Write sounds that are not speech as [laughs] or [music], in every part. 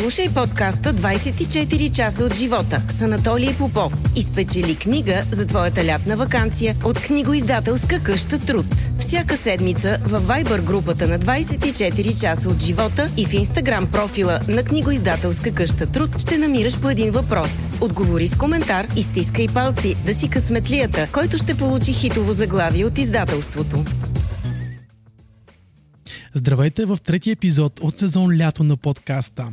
Слушай подкаста 24 часа от живота с Анатолий Попов и спечели книга за твоята лятна вакансия от книгоиздателска къща Труд. Всяка седмица във Viber групата на 24 часа от живота и в Instagram профила на книгоиздателска къща Труд ще намираш по един въпрос. Отговори с коментар и стискай палци да си късметлията, който ще получи хитово заглавие от издателството. Здравейте в третия епизод от сезон Лято на подкаста.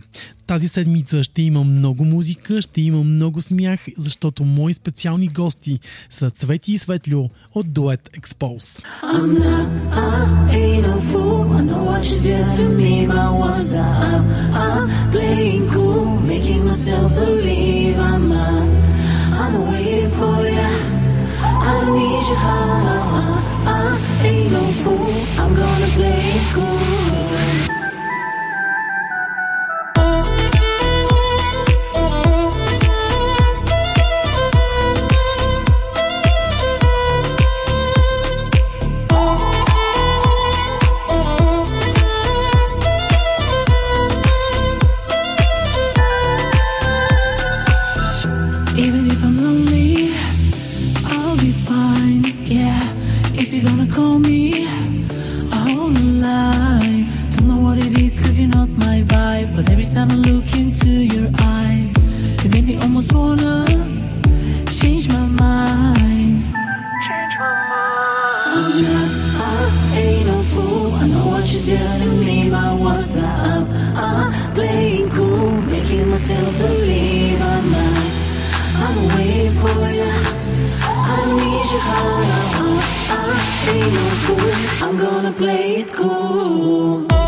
Тази седмица ще има много музика, ще има много смях, защото мои специални гости са Цвети и Светлю от дует Expose. I what you I'm, uh, need I ain't no fool. Gonna play it cool. Vibe. But every time I look into your eyes, you make me almost wanna change my mind. Change my mind. I'm not, I ain't no fool. I know what you did to me, my words are I'm, I'm uh, playing cool, making myself believe I'm not. I'm waiting for ya. I need you hard. Uh, uh, I ain't no fool. I'm gonna play it cool.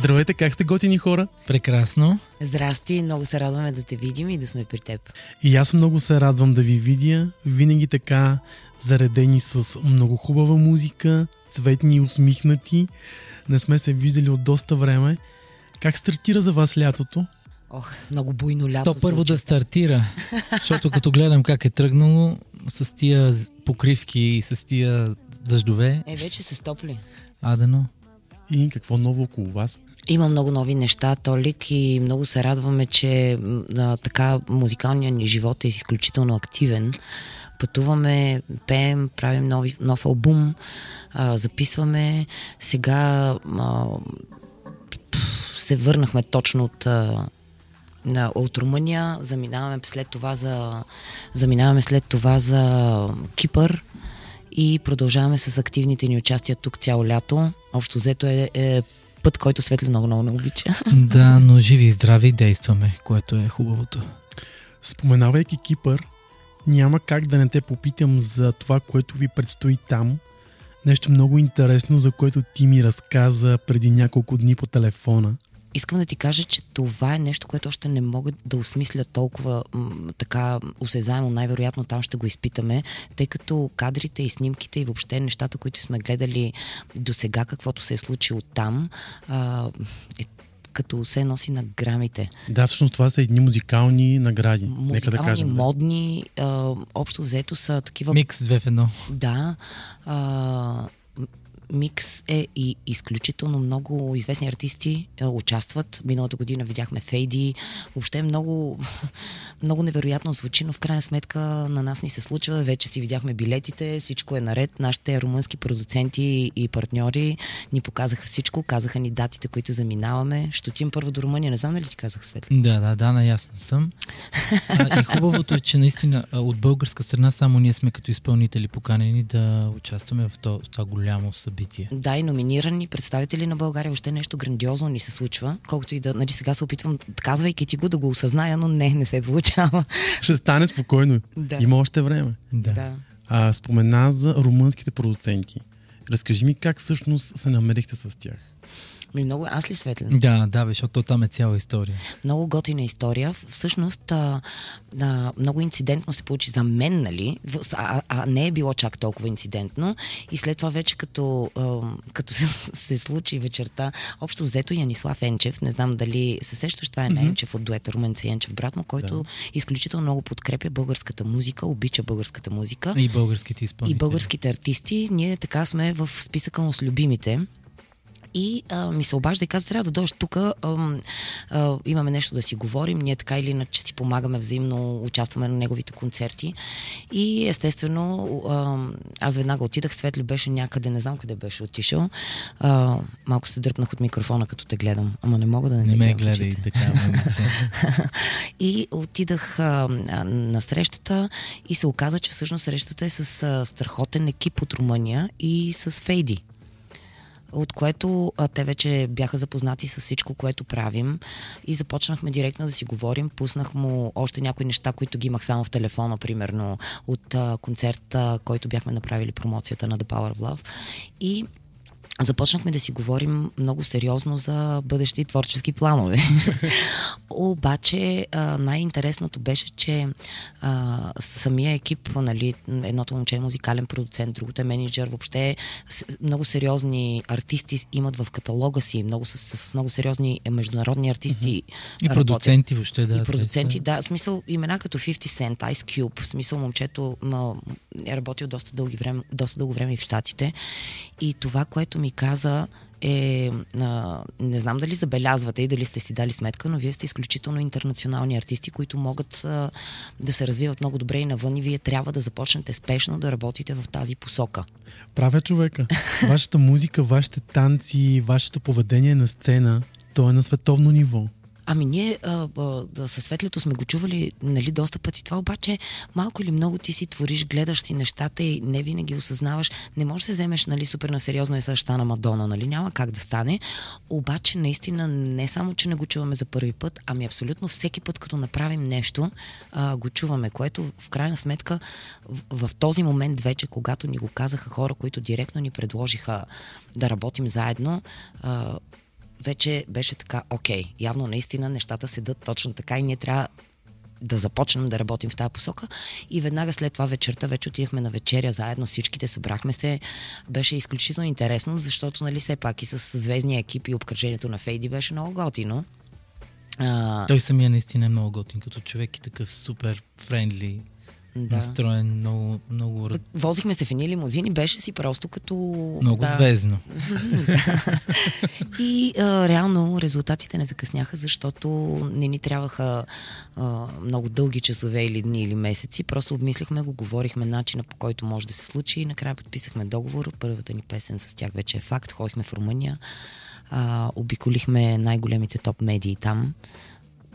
Здравейте, как сте готини хора? Прекрасно. Здрасти, много се радваме да те видим и да сме при теб. И аз много се радвам да ви видя. Винаги така заредени с много хубава музика, цветни и усмихнати. Не сме се виждали от доста време. Как стартира за вас лятото? Ох, много буйно лято. То първо звучи. да стартира, защото като гледам как е тръгнало с тия покривки и с тия дъждове, Е, вече се стопли. адено. И какво ново около вас? Има много нови неща, Толик, и много се радваме, че а, така музикалният ни живот е изключително активен. Пътуваме, пеем, правим нови, нов албум, а, записваме. Сега а, се върнахме точно от, а, от Румъния, заминаваме след това за, заминаваме след това за Кипър и продължаваме с активните ни участия тук цяло лято. Общо взето е, е път, който Светли много, много не обича. Да, но живи и здрави действаме, което е хубавото. Споменавайки Кипър, няма как да не те попитам за това, което ви предстои там. Нещо много интересно, за което ти ми разказа преди няколко дни по телефона. Искам да ти кажа, че това е нещо, което още не мога да осмисля толкова м, така осезаемо. Най-вероятно там ще го изпитаме, тъй като кадрите и снимките и въобще нещата, които сме гледали до сега, каквото се е случило там, а, е като се носи на грамите. Да, всъщност това са едни музикални награди. Нека да Музикални, кажем. да. модни, а, общо взето са такива Микс две в едно. Да. А, Микс е и изключително много известни артисти а, участват. Миналата година видяхме Фейди. Въобще много, [laughs] много невероятно звучи, но в крайна сметка на нас ни се случва. Вече си видяхме билетите, всичко е наред. Нашите румънски продуценти и партньори ни показаха всичко, казаха ни датите, които заминаваме. Ще отидем първо до Румъния. Не знам дали ти казах, Светли. Да, да, да, наясно съм. А, и хубавото е, че наистина от българска страна само ние сме като изпълнители поканени да участваме в, то, в това голямо събитие. Да, и номинирани представители на България. Въобще нещо грандиозно ни се случва. Колкото и да, нали, сега се опитвам, казвайки ти го, да го осъзная, но не, не се получава. [laughs] Ще стане спокойно. Да. Има още време. Да. Да. А, спомена за румънските продуценти. Разкажи ми как всъщност се намерихте с тях. Ми много, аз ли светлен? Да, да, бе, защото там е цяла история. Много готина история. Всъщност, а, а, много инцидентно се получи за мен, нали? А, а не е било чак толкова инцидентно. И след това вече като, а, като се, [laughs] се случи вечерта, общо взето Янислав Енчев, не знам дали се сещаш, това е mm-hmm. Енчев от дуета Руменца Енчев, брат му, който да. изключително много подкрепя българската музика, обича българската музика. И българските изпълнители. И българските артисти, ние така сме в списъка му с любимите. И а, ми се обажда и каза, трябва да дойдеш тук, имаме нещо да си говорим, ние така или иначе си помагаме взаимно, участваме на неговите концерти. И естествено, а, аз веднага отидах, Светли беше някъде, не знам къде беше отишъл. А, малко се дръпнах от микрофона, като те гледам, ама не мога да не, Не ме гледай така. [laughs] И отидах а, на срещата и се оказа, че всъщност срещата е с а, страхотен екип от Румъния и с Фейди. От което а, те вече бяха запознати с всичко, което правим и започнахме директно да си говорим. Пуснах му още някои неща, които ги имах само в телефона, примерно от концерта, който бяхме направили промоцията на The Power of Love. И започнахме да си говорим много сериозно за бъдещи творчески планове. [laughs] Обаче най-интересното беше, че а, самия екип, нали, едното момче е музикален продуцент, другото е менеджер, въобще много сериозни артисти имат в каталога си, много с, с много сериозни международни артисти. И работят. продуценти въобще, да. И продуценти, са- да. Смисъл, имена като 50 Cent, Ice Cube, смисъл момчето ма, е работил доста, дълги време, доста дълго време и в Штатите. И това, което ми каза е, а, не знам дали забелязвате и дали сте си дали сметка, но вие сте изключително интернационални артисти, които могат а, да се развиват много добре и навън и вие трябва да започнете спешно да работите в тази посока. Правя човека. Вашата музика, вашите танци, вашето поведение на сцена, то е на световно ниво. Ами ние а, а, да, със Светлето сме го чували нали, доста пъти това, обаче малко или много ти си твориш, гледаш си нещата и не винаги осъзнаваш. Не можеш да се вземеш нали, супер на сериозно и съща на Мадона, нали? няма как да стане. Обаче наистина не само, че не го чуваме за първи път, ами абсолютно всеки път, като направим нещо, а, го чуваме, което в крайна сметка в, в този момент вече, когато ни го казаха хора, които директно ни предложиха да работим заедно, а, вече беше така, окей, явно наистина нещата седат точно така и ние трябва да започнем да работим в тази посока. И веднага след това вечерта вече отидахме на вечеря заедно, всичките събрахме се. Беше изключително интересно, защото нали все пак и с звездния екип и обкръжението на Фейди беше много готино. А, Той самия наистина е много готин като човек и такъв супер френдли, да. настроен, много, много, Возихме се в едни лимузини, беше си просто като... много да. звездно. [laughs] И а, реално резултатите не закъсняха, защото не ни трябваха а, много дълги часове или дни или месеци. Просто обмислихме го, говорихме начина по който може да се случи и накрая подписахме договор. Първата ни песен с тях вече е факт. Ходихме в Румъния, а, обиколихме най-големите топ медии там.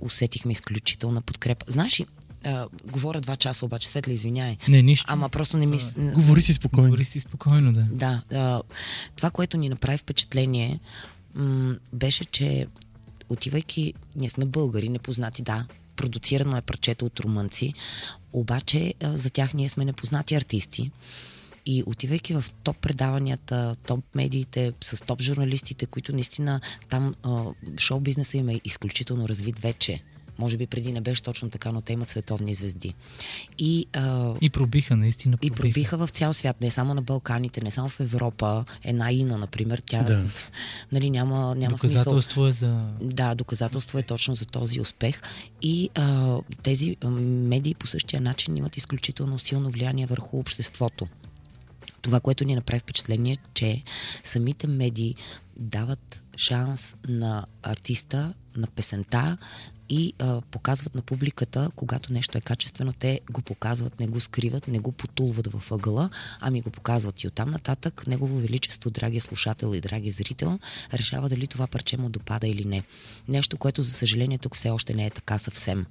Усетихме изключителна подкрепа. Знаеш а, говоря два часа, обаче Светла, извиняй. Не, нищо. Ама просто не ми... Говори си спокойно. Говори си спокойно, да. Да, а, това, което ни направи впечатление, м- беше, че отивайки, ние сме българи, непознати, да, продуцирано е парчето от румънци, обаче а, за тях ние сме непознати артисти. И отивайки в топ предаванията, топ медиите, с топ журналистите, които наистина там шоу бизнеса им е изключително развит вече. Може би преди не беше точно така, но те имат световни звезди. И а, И пробиха, наистина и пробиха. пробиха в цял свят, не само на Балканите, не само в Европа. Една Ина, например, тя Да. нали, няма, няма смисъл. Доказателство е за... Да, доказателство е точно за този успех. И а, тези медии по същия начин имат изключително силно влияние върху обществото. Това, което ни направи впечатление, че самите медии дават шанс на артиста, на песента и а, показват на публиката, когато нещо е качествено, те го показват, не го скриват, не го потулват във ъгъла, ами го показват. И оттам нататък Негово Величество, драги слушател и драги зрител, решава дали това парче му допада или не. Нещо, което за съжаление тук все още не е така съвсем.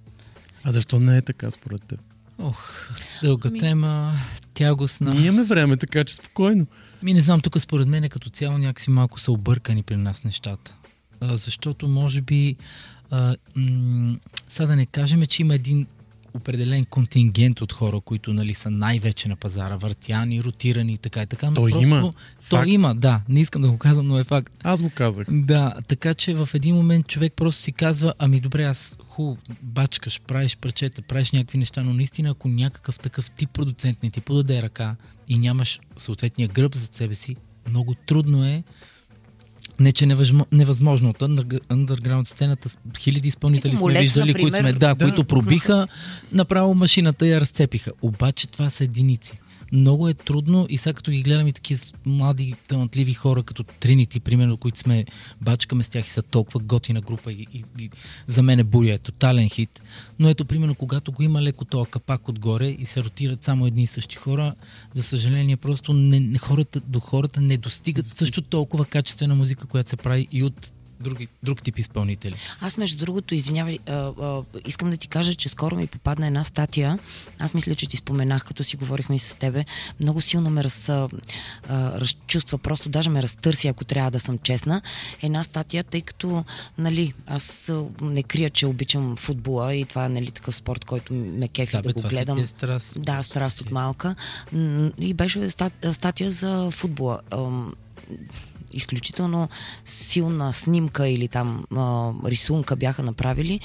А защо не е така според теб? Ох, дълга Ми- тема, тягостна. Ние имаме време, така че спокойно. Ми не знам, тук според мен е като цяло някакси малко са объркани при нас нещата. А, защото може би, а, м- сега да не кажем, че има един определен контингент от хора, които нали, са най-вече на пазара, въртяни, ротирани и така и така. Но Той просто, има. То Факт. има, да. Не искам да го казвам, но е факт. Аз го казах. Да, така че в един момент човек просто си казва, ами добре, аз хубаво бачкаш, правиш парчета, правиш някакви неща, но наистина ако някакъв такъв тип продуцент не ти подаде ръка и нямаш съответния гръб зад себе си, много трудно е не, че невъзможно, невъзможно от underground сцената хиляди изпълнители сме виждали, например. които сме, да, Да. които пробиха, направо машината я разцепиха. Обаче това са единици. Много е трудно и сега като ги гледам и такива млади, талантливи хора, като Тринити, примерно, които сме, бачкаме с тях и са толкова готина група и, и, и за мен е буря, е тотален хит. Но ето, примерно, когато го има леко този капак отгоре и се ротират само едни и същи хора, за съжаление, просто не, не, хората, до хората не достигат също толкова качествена музика, която се прави и от други, друг тип изпълнители. Аз, между другото, извинявай, а, а, искам да ти кажа, че скоро ми попадна една статия. Аз мисля, че ти споменах, като си говорихме и с тебе. Много силно ме раз, а, разчувства, просто даже ме разтърси, ако трябва да съм честна. Една статия, тъй като, нали, аз не крия, че обичам футбола и това е, нали, такъв спорт, който ме кефи да, бе, го си гледам. е страст. Да, страст от малка. И беше ста- статия за футбола. Изключително силна снимка или там а, рисунка бяха направили.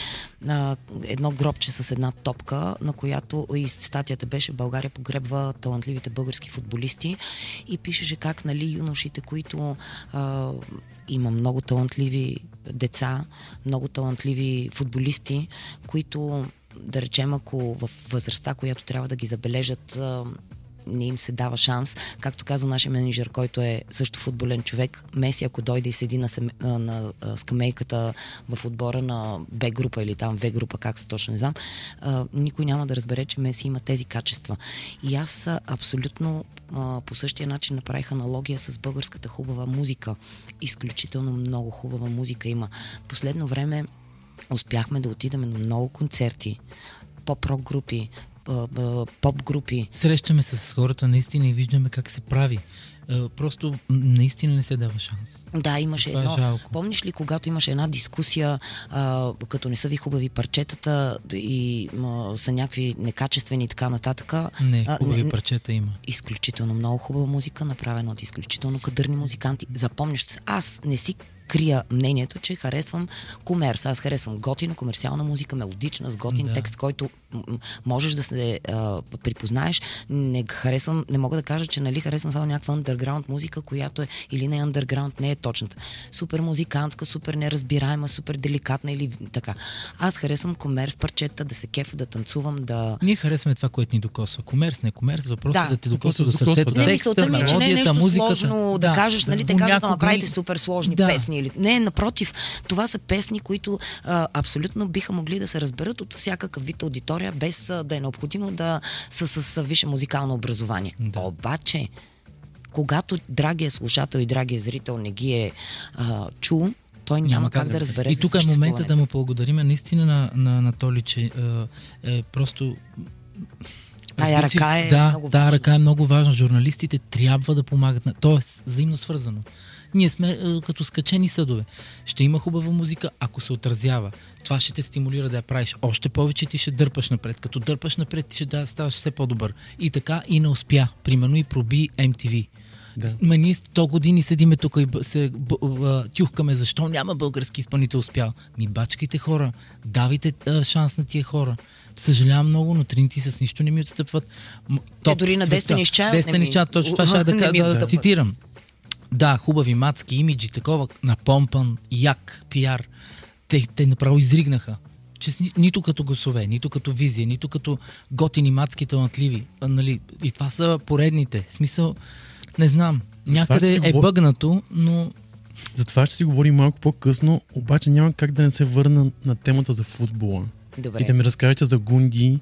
А, едно гробче с една топка, на която и статията беше България погребва талантливите български футболисти и пишеше как нали, юношите, които а, има много талантливи деца, много талантливи футболисти, които да речем, ако в възрастта, която трябва да ги забележат, не им се дава шанс. Както казва нашия менеджер, който е също футболен човек, Меси, ако дойде и седи на, сем... а, на скамейката в отбора на Б група или там В група, как се точно не знам, никой няма да разбере, че Меси има тези качества. И аз абсолютно по същия начин направих аналогия с българската хубава музика. Изключително много хубава музика има. Последно време успяхме да отидем на много концерти, поп-рок групи, поп групи. Срещаме се с хората наистина и виждаме как се прави. Е, Просто наистина не се дава шанс. Да, имаше Това е едно. жалко. Помниш ли, когато имаше една дискусия, а, като не са ви хубави парчетата и а, са някакви некачествени и така нататък? Не, а, хубави парчета има. изключително много хубава музика, направена от изключително кадърни музиканти. Запомняш се, аз не си крия мнението, че харесвам комерс. Аз харесвам готина, комерциална музика, мелодична, с готин Да. текст, който можеш да се а, припознаеш. Не харесвам, не мога да кажа, че нали харесвам само някаква underground музика, която е или не underground, не е точната. Супер музикантска, супер неразбираема, супер деликатна или така. Аз харесвам комерс парчета, да се кефа, да танцувам, да... Ние харесваме това, което ни докосва. Комерс, не комерс, въпросът Да. е да те докосва до сърцето. да. Не, Текста, мисълта ми е, че не е мелодията, нещо музиката. сложно да, кажеш, нали, те казват да Понякога направите супер сложни Да. песни. Или... Не, напротив, това са песни, които а, абсолютно биха могли да се разберат от всякакъв вид аудитория, без а, да е необходимо да са с, висше музикално образование. Да. Обаче, когато драгия слушател и драгия зрител не ги е а, чул, той няма, как, да разбере И тук е момента да му благодарим наистина на, на Анатолий, че е, е просто... Тая ръка е да, много важна. ръка е много важна. Журналистите трябва да помагат. На... То с- взаимно свързано. Ние сме е, като скачени съдове. Ще има хубава музика, ако се отразява. Това ще те стимулира да я правиш. Още повече ти ще дърпаш напред. Като дърпаш напред, ти ще да ставаш все по-добър. И така и не успя. Примерно и проби MTV. Да. Ма ние 100 години седиме тук и б- се б- а, тюхкаме, защо няма български изпълнител успял. Ми бачкайте хора, давайте а, шанс на тия хора. Съжалявам много, но тринити с нищо не ми отстъпват. М- Те дори на не Destiny's ми- Child, точно това ще [laughs] да, да, да цитирам. Да, хубави мацки, имиджи, такова, напомпан, як, пиар. Те, те направо изригнаха. Че ни, нито като гласове, нито като визия, нито като готини мацки талантливи. А, нали, и това са поредните. В смисъл, не знам. Някъде е говор- бъгнато, но За това ще си говорим малко по-късно, обаче няма как да не се върна на темата за футбола. Добре. И да ми разкажете за Гунди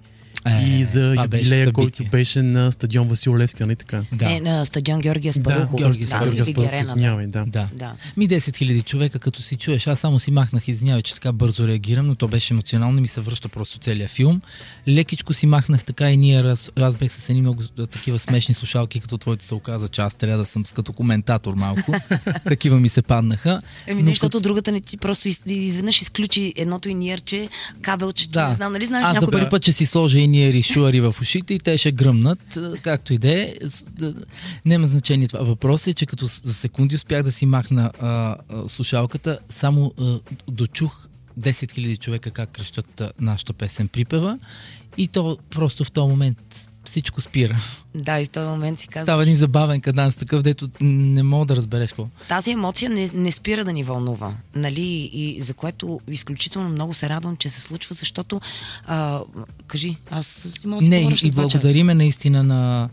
Е, и за юбилея, който беше на стадион Васил Левски, нали така? Да. Е, на стадион Георгия Спарухов. Да, Спарухов, Георги Георги Спарухов, да. извинявай, да. Да. Да. Ми 10 000 човека, като си чуеш. Аз само си махнах, извинявай, че така бързо реагирам, но то беше емоционално и ми се връща просто целият филм. Лекичко си махнах така и ние, раз... аз бех с едни много такива смешни слушалки, като твоите се оказа, че аз трябва да съм с като коментатор малко. [laughs] такива ми се паднаха. Еми, Но не, защото другата не ти просто из, изведнъж изключи едното иниерче, кабелчето, Да. не знам, нали знаеш Аз за някой първи път ще си сложа и ние ришуари в ушите и те ще гръмнат, а, както и да е. Няма значение това. Въпросът е, че като за секунди успях да си махна а, а, слушалката, само а, дочух 10 000 човека как крещат нашата песен припева и то просто в този момент всичко спира. Да, и в този момент си казваш, Става един забавен каданс, такъв, дето не мога да разбереш какво. тази емоция не, не спира да ни вълнува, нали, и за което изключително много се радвам, че се случва, защото, а, кажи, аз си мога да Не, и, и благодариме наистина на,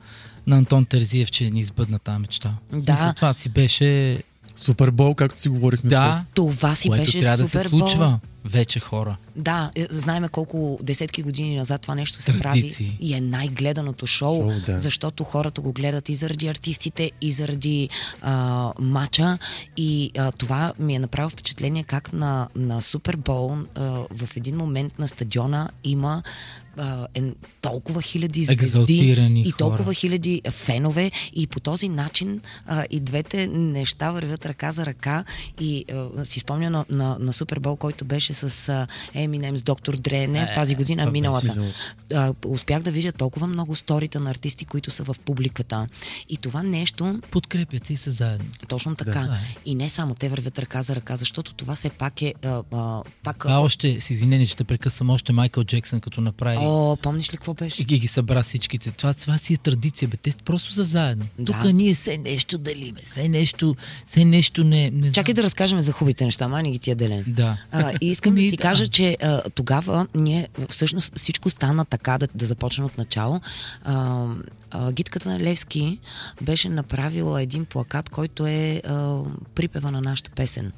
на Антон Терзиев, че ни избъдна тази мечта. Да. смисъл, това си беше Супербол, както си говорихме. Да, Това си което беше трябва да се Супербол. случва вече хора. Да, е, знаеме колко десетки години назад това нещо се Традиции. прави и е най-гледаното шоу, Шоу, да. защото хората го гледат и заради артистите, и заради а, матча. И а, това ми е направило впечатление как на, на Супербол а, в един момент на стадиона има а, е, толкова хиляди звезди и хора. толкова хиляди фенове и по този начин а, и двете неща вървят ръка за ръка и а, си спомня на, на, на Супербол, който беше с а, Eminem, с Доктор Дре, не Е, тази година, а това миналата. беше. А, успях да видя толкова много сторита на артисти, които са в публиката. И това нещо, Подкрепят се и са заедно. точно така. Да. И не само те вървят ръка за ръка, защото това все пак е а, а, пак... Това още, с извинение, че те прекъсвам, още Майкъл Джексън, като направи О, помниш ли какво беше? и ги, ги събра всичките. Това, това си е традиция, бе. Те просто са заедно. Да. Тук ние все нещо делиме, все нещо, все нещо не, не Чакай знам. да разкажем за хубавите неща, мани ги тия делен. Да. А, и искам да Ами, ти да. кажа, че а, тогава ние всъщност всичко стана така да, да започне от начало. А, а, гидката на Левски беше направила един плакат, който е а, припева на нашата песен.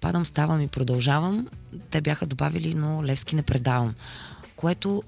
Падам, ставам и продължавам. Те бяха добавили, но Левски не предавам. Което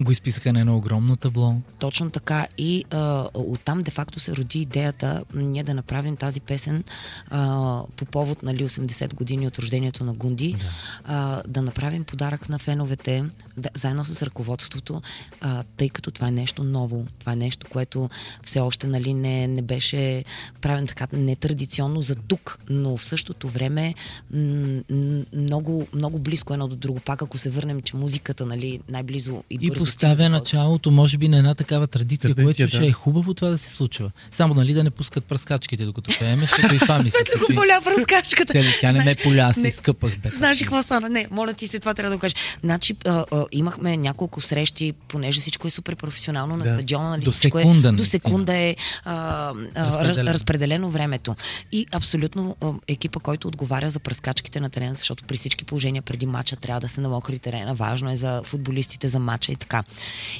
Го изписаха на едно огромно табло. точно така. И а, оттам де-факто се роди идеята ние да направим тази песен а, по повод нали, 80 години от рождението на Гунди. Да, а, да направим подарък на феновете, да, заедно с ръководството, а, тъй като това е нещо ново. Това е нещо, което все още нали, не, не беше правен така нетрадиционно за тук, но в същото време м- м- много, много близко едно до друго. Пак ако се върнем, че музиката нали, най-близо и, И бързо поставя стига до- началото, може би, на една такава традиция, Традиция, което да. ще е хубаво това да се случва. Само нали да не пускат пръскачките, докато пееме, защото и това ми се [laughs] го поля в разкачката. Тя, тя не ме поля, аз не- изкъпах. Бе. Знаеш какво стана? Не, моля ти се, това трябва да го кажеш. Значи, а, а, имахме няколко срещи, понеже всичко е супер професионално на Да. стадиона, нали? До всичко секунда, е, до секунда е а, а, Разпределено. разпределено. времето. И абсолютно а, екипа, който отговаря за пръскачките на терена, защото при всички положения преди матча трябва да се на мокри терена. Важно е за футболистите, за матча и така.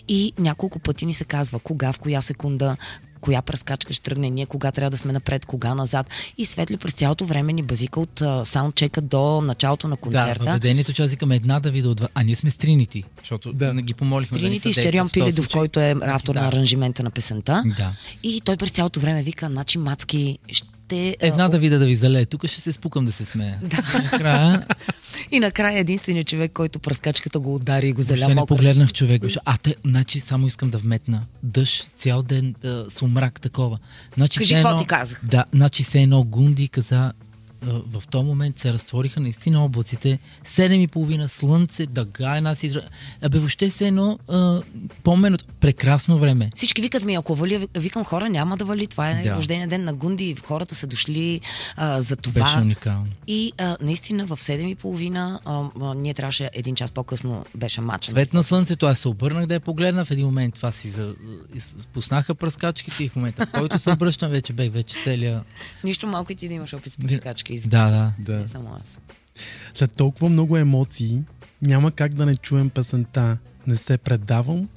И няколко пъти ни се казва кога, в коя секунда, коя пръскачка ще тръгне ние, кога трябва да сме напред, кога назад. И Светли през цялото време ни базика от а, саундчека до началото на Да, концерта. въведението, че аз викам една да вида от два. А ние сме с Тринити, защото Да. да. ги помолихме Трините да и Щерион Пилидов, който е автор Да. на аранжимента на песента. Да. И той през цялото време вика, значи Мацки ще... а, Една да видя да ви залее. Тук ще се спукам да се смея. Да. Накрая, И накрая единственият човек, който пръскачката го удари и го заля въобще не погледнах човек. Беше, а те, значи само искам да вметна. Дъжд, цял ден, а, сумрак такова. Значи, Кажи какво ти казах. Да, значи се едно Гунди каза, в този момент се разтвориха наистина облаците, 7,5 слънце, дъга една си. Абе, въобще се едно а, помен от прекрасно време. Всички викат ми, ако вали, викам хора, няма да вали. Това е Да. рождения ден на Гунди. Хората са дошли а, за това. Беше уникално. И а, наистина в 7.30 а, а, ние трябваше един час по-късно беше матч. Цвет на слънцето, аз се обърнах да я погледна в един момент. Това си за... спуснаха пръскачките и в момента, в който се обръщам, вече бех вече целия... Нищо малко и ти да имаш опит с пръскачки. Извини. Да, да. Да. Не само аз. След толкова много емоции, няма как да не чуем песента Не се предавам,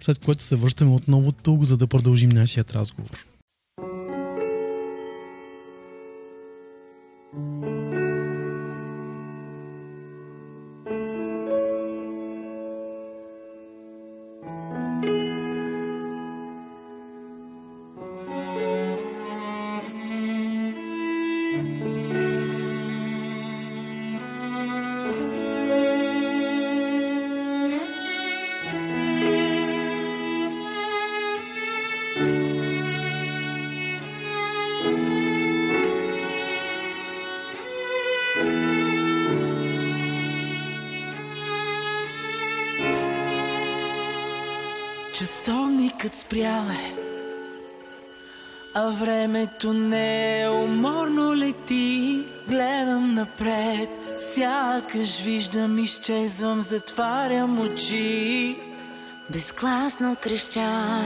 след което се връщаме отново тук, за да продължим нашият разговор. часовникът Времето не е лети. Гледам напред. Сякаш виждам, изчезвам, затварям очи. Безгласно крещя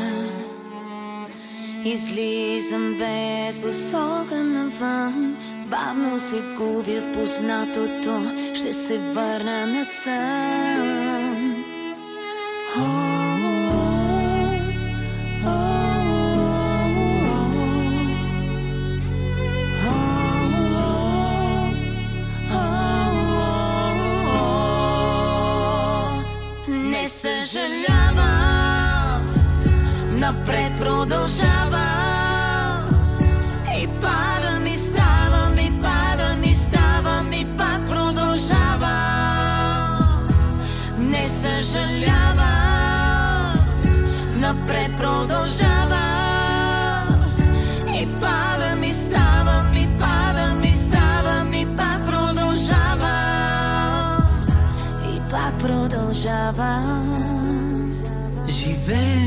Излизам без посока навън. Бавно се губя в познатото. Ще се върна на сън Напред продължавам И падам и ставам и падам и ставам и пак продължавам Не съжалявам Напред продължавам И падам и ставам и падам и ставам и пак продължавам И пак продължавам Живеем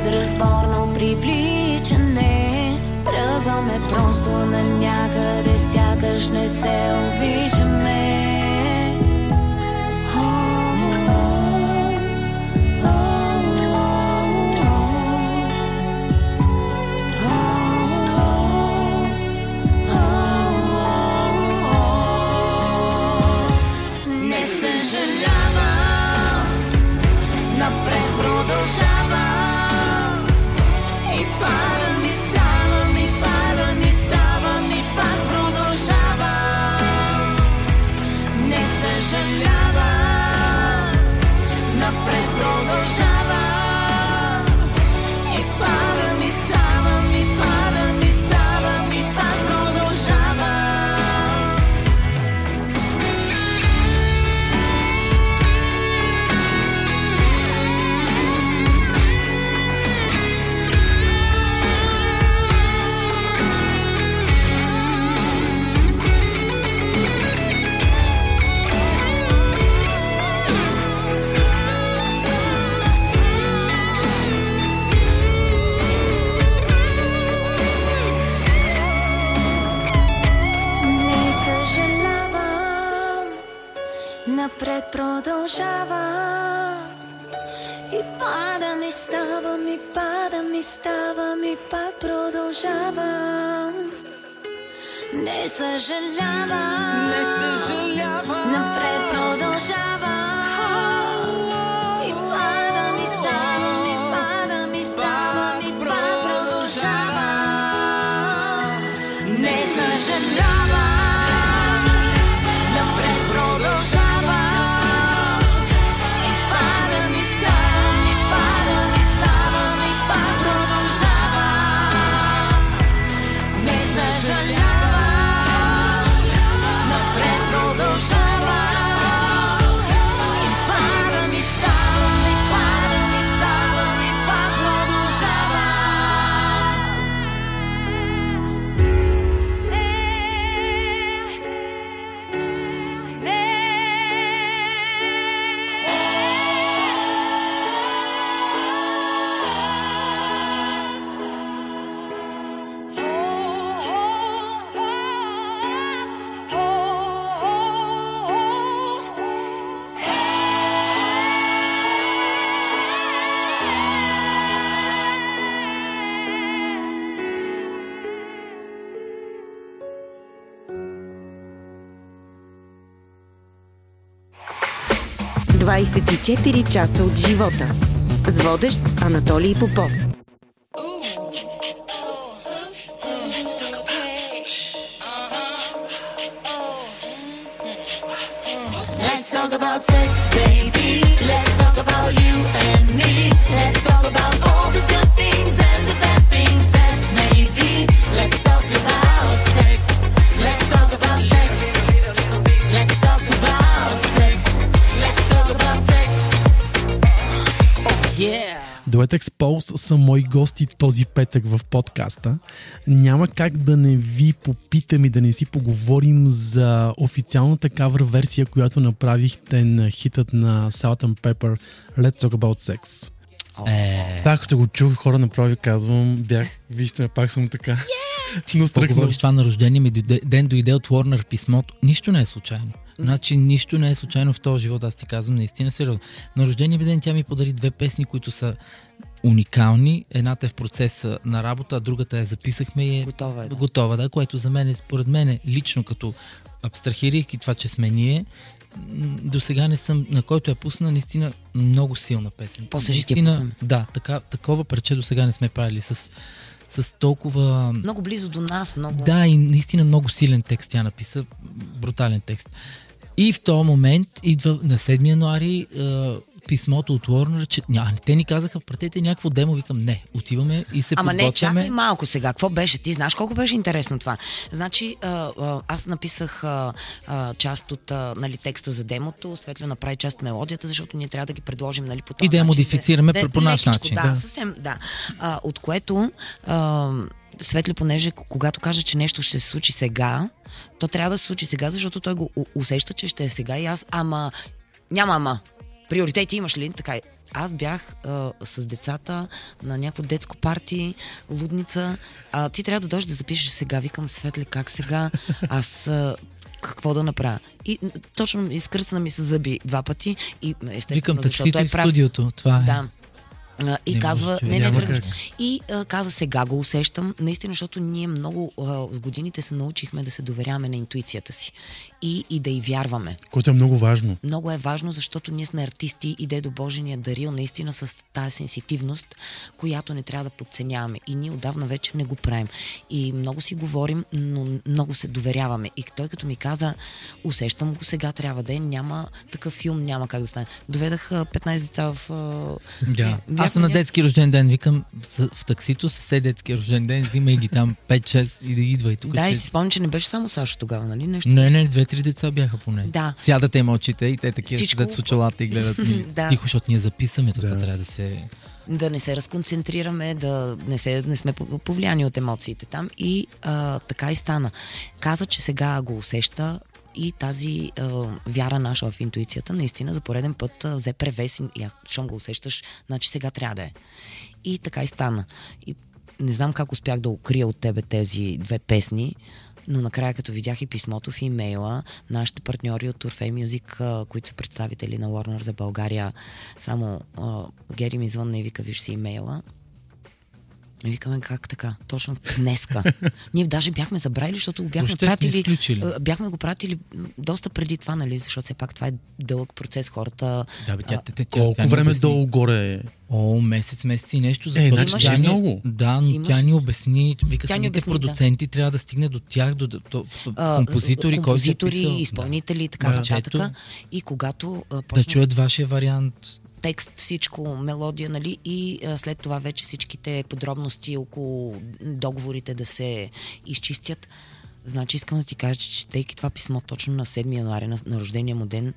безразборно привличане. Тръгваме просто на някъде, сякаш не се обичаме. Продължавам. И падам и ставам, и падам и ставам, и пак продължавам. Не съжалявам, Не съжалявам напред продължавам. 24 часа от живота. С водещ Анатолий Попов. Let's talk about sex, baby. Let's talk about you and me. Let's talk about all the good Дует Expose са мои гости този петък в подкаста. Няма как да не ви попитам и да не си поговорим за официалната кавър версия, която направихте на хитът на Salt and Pepper Let's Talk About Sex. Е, Так, като го чух, хора направи, казвам, бях, вижте ме, пак съм така. Yeah! Какво говориш това на рождение ми ден дойде от Warner писмото. Нищо не е случайно. Значи нищо не е случайно в този живот, аз ти казвам наистина сериозно. На рождение ми ден тя ми подари две песни, които са уникални. Едната е в процеса на работа, а другата я записахме и е Готова е, да. готова да, което за мен е, според мен е лично като абстрахирайки това, че сме ние, до сега не съм, на който я пусна, наистина много силна песен. После ще ти я Наистина. Да, така, такова парче до сега не сме правили с, с толкова... Много близо до нас, много... Да, и наистина много силен текст тя написа, брутален текст. И в този момент идва на 7 януари писмото от Warner, че ня, те ни казаха, пратете някакво демо, викам не, отиваме и се Ама не, подготвяме. чакай малко сега. Какво беше? Ти знаеш колко беше интересно това? Значи, а, а, аз написах а, а, част от а, нали, текста за демото, Светло направи част от мелодията, защото ние трябва да ги предложим нали, по този И да я модифицираме по- по наш начин, Да, да. съвсем, да. А, от което а, Светло, понеже когато каже, че нещо ще се случи сега, то трябва да се случи сега, защото той го усеща, че ще е сега и аз, ама няма ама. Приоритети имаш ли? Така е. Аз бях а, с децата на някакво детско парти, лудница. А, ти трябва да дойдеш да запишеш сега. Викам, Светли, как сега? Аз а, какво да направя? И точно изкръцна ми се зъби два пъти и естествено, Викам, защото е и в прав. студиото. Това е. Да. А, и Не казва, можеш, не, не, тръгваш. как. И а, каза, сега го усещам, наистина, защото ние много а, с годините се научихме да се доверяваме на интуицията си и, и да й вярваме. Което е много важно. Много е важно, защото ние сме артисти и Дедо Божи ни е дарил наистина с тази сенситивност, която не трябва да подценяваме. И ние отдавна вече не го правим. И много си говорим, но много се доверяваме. И той като ми каза, усещам го сега, трябва да е, няма такъв филм, няма как да стане. Доведах а, 15 деца в... Да. бяхме Аз съм на детски рожден ден, викам в таксито с все детски рожден ден, взимай ги там 5-6 и да идва и тук. Да, и си спомням, че не беше само Сашо тогава, нали? Нещо. Не, не, две-три деца бяха поне. Да. Сядате им очите и те такива Всичко- седят с очилата и гледат ми. [laughs] Да. Тихо, защото ние записваме, това Да. трябва да се... да не се разконцентрираме, да не, се, не сме пов- повлияни от емоциите там. И а, така и стана. Каза, че сега го усеща и тази а, вяра наша в интуицията наистина за пореден път а, взе превес и аз, щом го усещаш, значи сега трябва да е. И така и стана. И не знам как успях да укрия от тебе тези две песни, но накрая като видях и писмото в имейла, нашите партньори от Music, а, които са представители на Warner за България, само Гери ми звънна и вика, виж си имейла. И викаме как така, точно днеска. [laughs] Ние даже бяхме забравили, защото го бяхме Въобще пратили. а, Бяхме го пратили доста преди това, нали? Защото все пак това е дълъг процес. Хората. Да, бе, тя, а, тя, тя, Колко тя време обясни- долу горе е? О, месец, месец и нещо. Е, защото значи тя ни- много. Да, но Имаш. тя ни обясни, вика Тя самите обясни, да. продуценти трябва да стигне до тях, до, до, до, до а, композитори, кой се е композитори, писал. изпълнители и така Да. нататък. Ето. И когато а, Да, да почна чуят вашия вариант. Текст, всичко, мелодия, нали? И а, след това вече всичките подробности около договорите да се изчистят. Значи искам да ти кажа, че четейки това писмо точно на 7 януаря, на, на рождения му ден,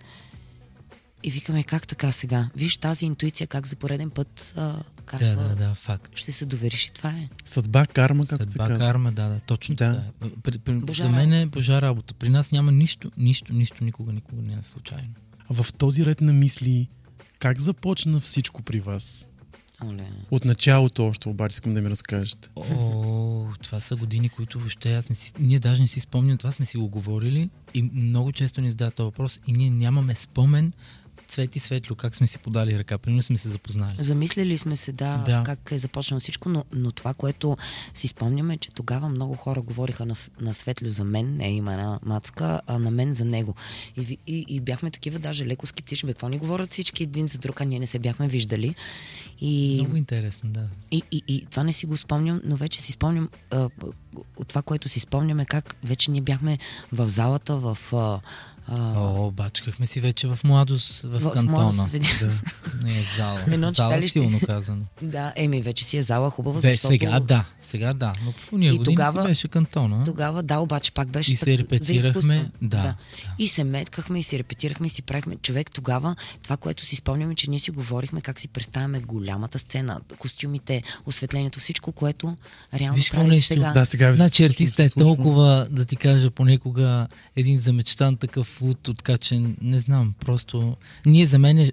и викаме как така сега? Виж тази интуиция как за пореден път а, казва, Да, да, да, факт. ще се довериш и това е. Съдба, карма, както се Съдба, казва. карма, да, да, точно Да. така. е. При, при, Божа за мен е божа работа. При нас няма нищо, нищо, нищо, никога, никога не е случайно. В този ред на мисли, как започна всичко при вас? Оле. От началото още обаче искам да ми разкажете. О, това са години, които въобще аз не си, ние даже не си спомням, това сме си го говорили и много често ни задават този въпрос и ние нямаме спомен Цвети Светло, как сме си подали ръка, примерно сме се запознали. Замислили сме се, да, Да. как е започнало всичко, но, но това, което си спомняме, е, че тогава много хора говориха на, на Светлю за мен, не има на Мацка, а на мен за него. И, и, и бяхме такива даже леко скептични. Какво ни говорят всички един за друг, а ние не се бяхме виждали. И, Много интересно, да. и, и, и това не си го спомням, но вече си спомням а, от това, което си спомням е как вече ние бяхме в залата в а, А, О, бачкахме си вече в младост в, в кантона. младост, види- Не е зала. [laughs] Едно зала читалище. силно казано. да, еми, вече си е зала хубава, Бе, защото... сега да, сега да, но по И години тогава- си беше кантона. Тогава, да, обаче пак беше И се репетирахме, изкуство. да, И се меткахме, и си репетирахме, и си правихме. Човек тогава, това, което си спомняме, че ние си говорихме как си представяме голямата сцена, костюмите, осветлението, всичко, което реално Виж нещо? сега. Да, сега Значи всичко артиста е толкова, да ти кажа, понекога един замечтан такъв флут, откачен, не знам, просто... Ние за мен, е,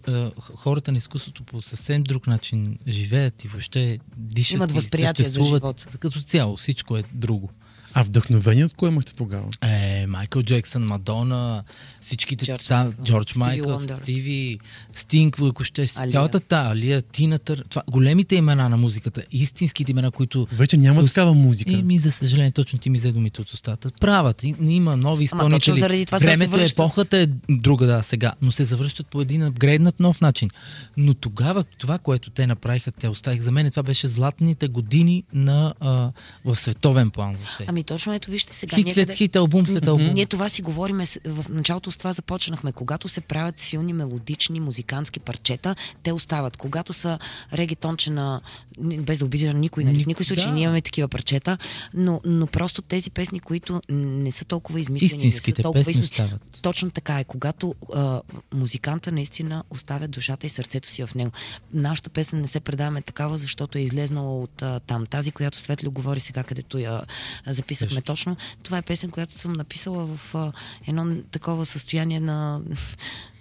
хората на изкуството по съвсем друг начин живеят и въобще дишат Имат и възприятие за съществуват. живота. Като цяло, всичко е друго. А вдъхновение от кое имахте тогава? Е, Майкъл Джексън, Мадона, всичките Джордж та, Майкъл, Джордж Стиви Майкъл. Стиви, Стинг, ако ще си, цялата та, Алия, Тина Тър, това, големите имена на музиката, истинските имена, които Вече няма Ус- такава музика. и ми, за съжаление, точно ти ми взе думите от устата. Правят. И, има нови Ама изпълнители. заради това се Времето е, връщат. епохата е друга, да, сега. Но се завръщат по един апгрейднат нов начин. Но тогава, това, което те направиха, те оставих за мен, това беше златните години на, а, в световен план. Въобще. Ами точно ето вижте сега. хит някъде- след хит, албум след албум. Ние това си говориме, в началото с това започнахме. Когато се правят силни мелодични музикантски парчета, те остават. Когато са регетонче на... н- без да обидя никой, нали? в никой случай Да. ние имаме такива парчета, но, но просто тези песни, които не са толкова измислени, не Истинските са толкова песни измис- остават. Точно така е. Когато а, музиканта наистина оставя душата и сърцето си в него. Нашата песен не се предаваме такава, защото е излезнала от а, там. Тази, която Светло говори сега, където я а, записахме Също. точно, това е песен, която съм написала в а, едно такова състояние на...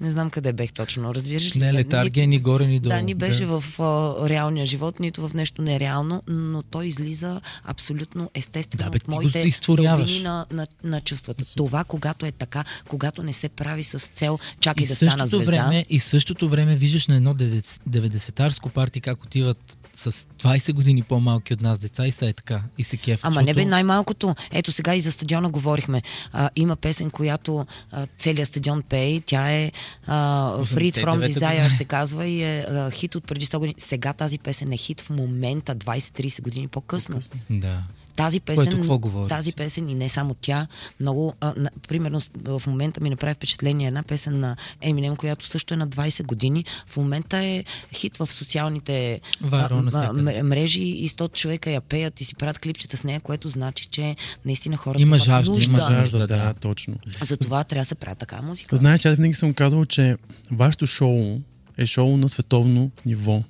Не знам къде бех точно, разбираш ли? Не летаргия, ни горе, ни долу. Да, ни беше в а, реалния живот, нито в нещо нереално, но той излиза абсолютно естествено Да, бе, го моите дълбини на, на, на чувствата. Това, когато е така, когато не се прави с цел, чакай И да стана звезда. време, и същото време виждаш на едно 90-тарско парти как отиват с 20 години по-малки от нас деца и са е така. И се кеф. Ама не бе най-малкото. Ето сега и за стадиона говорихме. А, има песен, която а, целият стадион пее. Тя е а, Freed from 89-та Desire се казва и е а, хит от преди 100 години. Сега тази песен е хит в момента, 20-30 години по-късно. Да. Тази песен, Което какво говори? тази песен и не само тя, много, а, на, примерно в момента ми направи впечатление една песен на Eminem, която също е на 20 години. В момента е хит в социалните Вайрал а, а, мрежи и 100 човека я пеят и си правят клипчета с нея, което значи, че наистина хората Има жажда, нужда. има Жажда, да, да. точно. Затова трябва да се прави така музика. Знаеш, аз винаги съм казвал, че вашето шоу е шоу на световно ниво.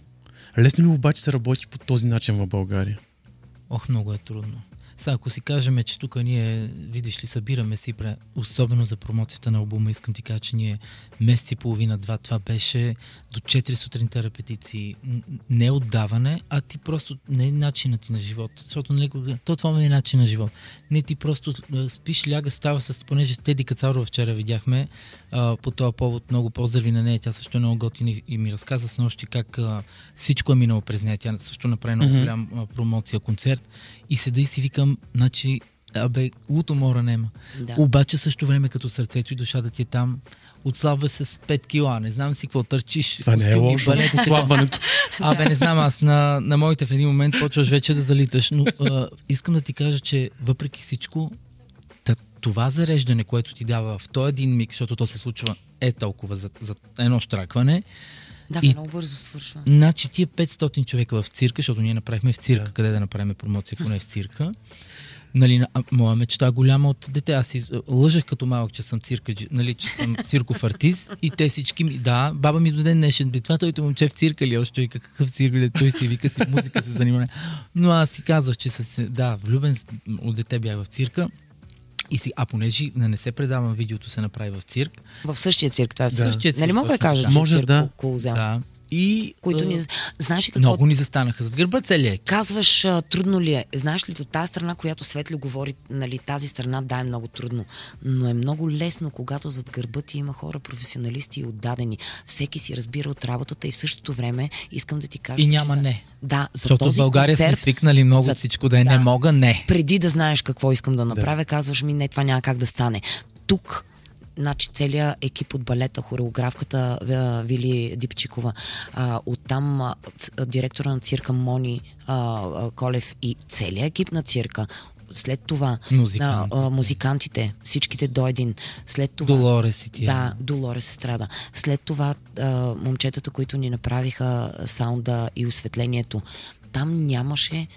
Лесно ли обаче се работи по този начин в България? Ох, много трудно. Сега, ако си кажем, че тук ние, видиш ли, събираме си, пре- особено за промоцията на албума, искам ти кажа, че ние месец и половина, два, това беше до 4 сутринта репетиции. Не отдаване, а ти просто не е начинът ти на живот. Защото, нали, то това ми е начин на живот. Не ти просто спиш, ляга, става с, понеже Теди Кацарова вчера видяхме а, по този повод много поздрави на нея. Тя също е много готина и- и ми разказа с нощи как а, всичко е минало през нея. Тя също направи много голям а, промоция, концерт. И седа и си викам, значи, абе, луто мора нема. Да. Обаче също време, като сърцето и душата ти е там, отслабваш с 5 кила, не знам си какво търчиш. Това не е лошо. балет, Отслабването. Абе, не знам, аз на, на моите в един момент почваш вече да залиташ, но а, искам да ти кажа, че въпреки всичко, това зареждане, което ти дава в този един миг, защото то се случва е толкова за, за едно штракване, Да, И- много бързо свършва. Значи тия 500 човека в цирка, защото ние направихме в цирка, да. къде да направим промоция, поне в цирка. Нали, на- а, моя мечта е голяма от дете. Аз си, лъжах като малък, че съм цирка, нали, че съм цирков артист и те всички ми, да, баба ми до ден днешен, бе, това той момче в цирка ли, още вика какъв цирк, ли, той си вика си музика се занимава. Но аз си казвах, че с, да, влюбен от дете бях в цирка. И си, а понеже да не се предавам, видеото се направи в цирк. В същия цирк. Това е Да. Нали Същия цирк, мога да кажа, че Може цирк да. Колузел, Да. И Които ни... Знаеш ли какво много ни застанаха зад гърба целия екип. Казваш, трудно ли е? Знаеш ли, от тази страна, която Светли говори, нали, тази страна, да, е много трудно. Но е много лесно, когато зад гърба ти има хора, професионалисти и отдадени. Всеки си разбира от работата и в същото време искам да ти кажа. И че няма за... не. Да, за Защото в този България концерт, сме свикнали много за- всичко да е не мога, не. преди да знаеш какво искам да направя, казваш ми, не, това няма как да стане. Тук Значи целият екип от балета, хореографката а, Вили Дипчикова, а, оттам а, директора на цирка Мони а, а, Колев и целият екип на цирка, след това Музикантите. а, а, музикантите, всичките до един. След това Долорес и тия. да, Долоре се страда. След това а, момчетата, които ни направиха саунда и осветлението, там нямаше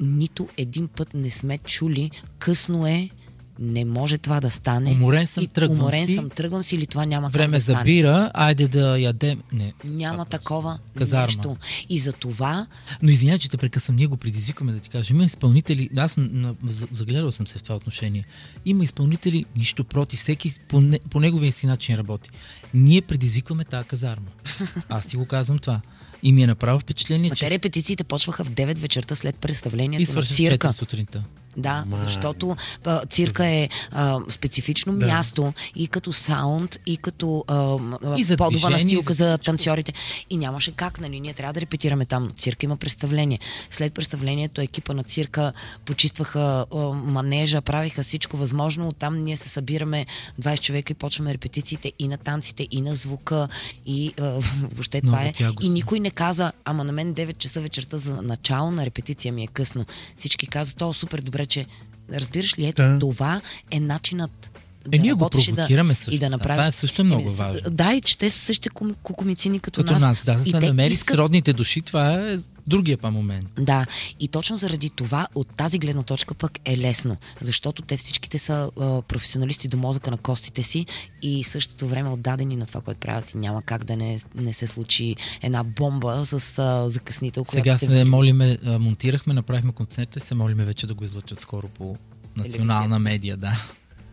нито един път не сме чули късно е, не може това да стане. Уморен съм, И тръгвам уморен си. съм, тръгвам си или това няма Време да за бира, айде да ядем. Не. Няма такова Казарма. нещо. И за това Но извинявай, че те прекъсвам. Ние го предизвикваме да ти кажа. Има изпълнители, аз на, загледал съм се в това отношение. Има изпълнители, нищо против, всеки по, не, по неговия си начин работи. Ние предизвикваме тази казарма. [laughs] Аз ти го казвам това. И ми е направо впечатление, Ма че те репетициите почваха в 9 вечерта след и представлението на свърши в цирка. 4 сутринта. Да, Ма- защото а, цирка е а, специфично Да. място и като саунд, и като а, И за подова движение, настилка и за за танцорите. И нямаше как, нали? Ние трябва да репетираме там. Цирка има представление. След представлението екипа на цирка почистваха а, манежа, правиха всичко възможно. Оттам ние се събираме 20 човека и почваме репетициите и на танците, и на звука, и а, [laughs] въобще Много това е. тягостно. И никой не каза, ама на мен 9 часа вечерта за начало на репетиция ми е късно. Всички казват, о, супер добре, че разбираш ли, ето Да. това е начинът Е, ние го провокираме да, също. и да направиш. Това е също много Еми, важно. Да, и че те са същите ком- кукумицини като, Като нас, да, да се те намери искат- сродните души, това е другия па момент. Да, и точно заради това от тази гледна точка пък е лесно, защото те всичките са а, професионалисти до мозъка на костите си и същото време отдадени на това, което правят и няма как да не, не се случи една бомба с а, закъснител, Сега сме молиме, а, монтирахме, направихме концерта и се молиме вече да го излъчат скоро по национална медия, да.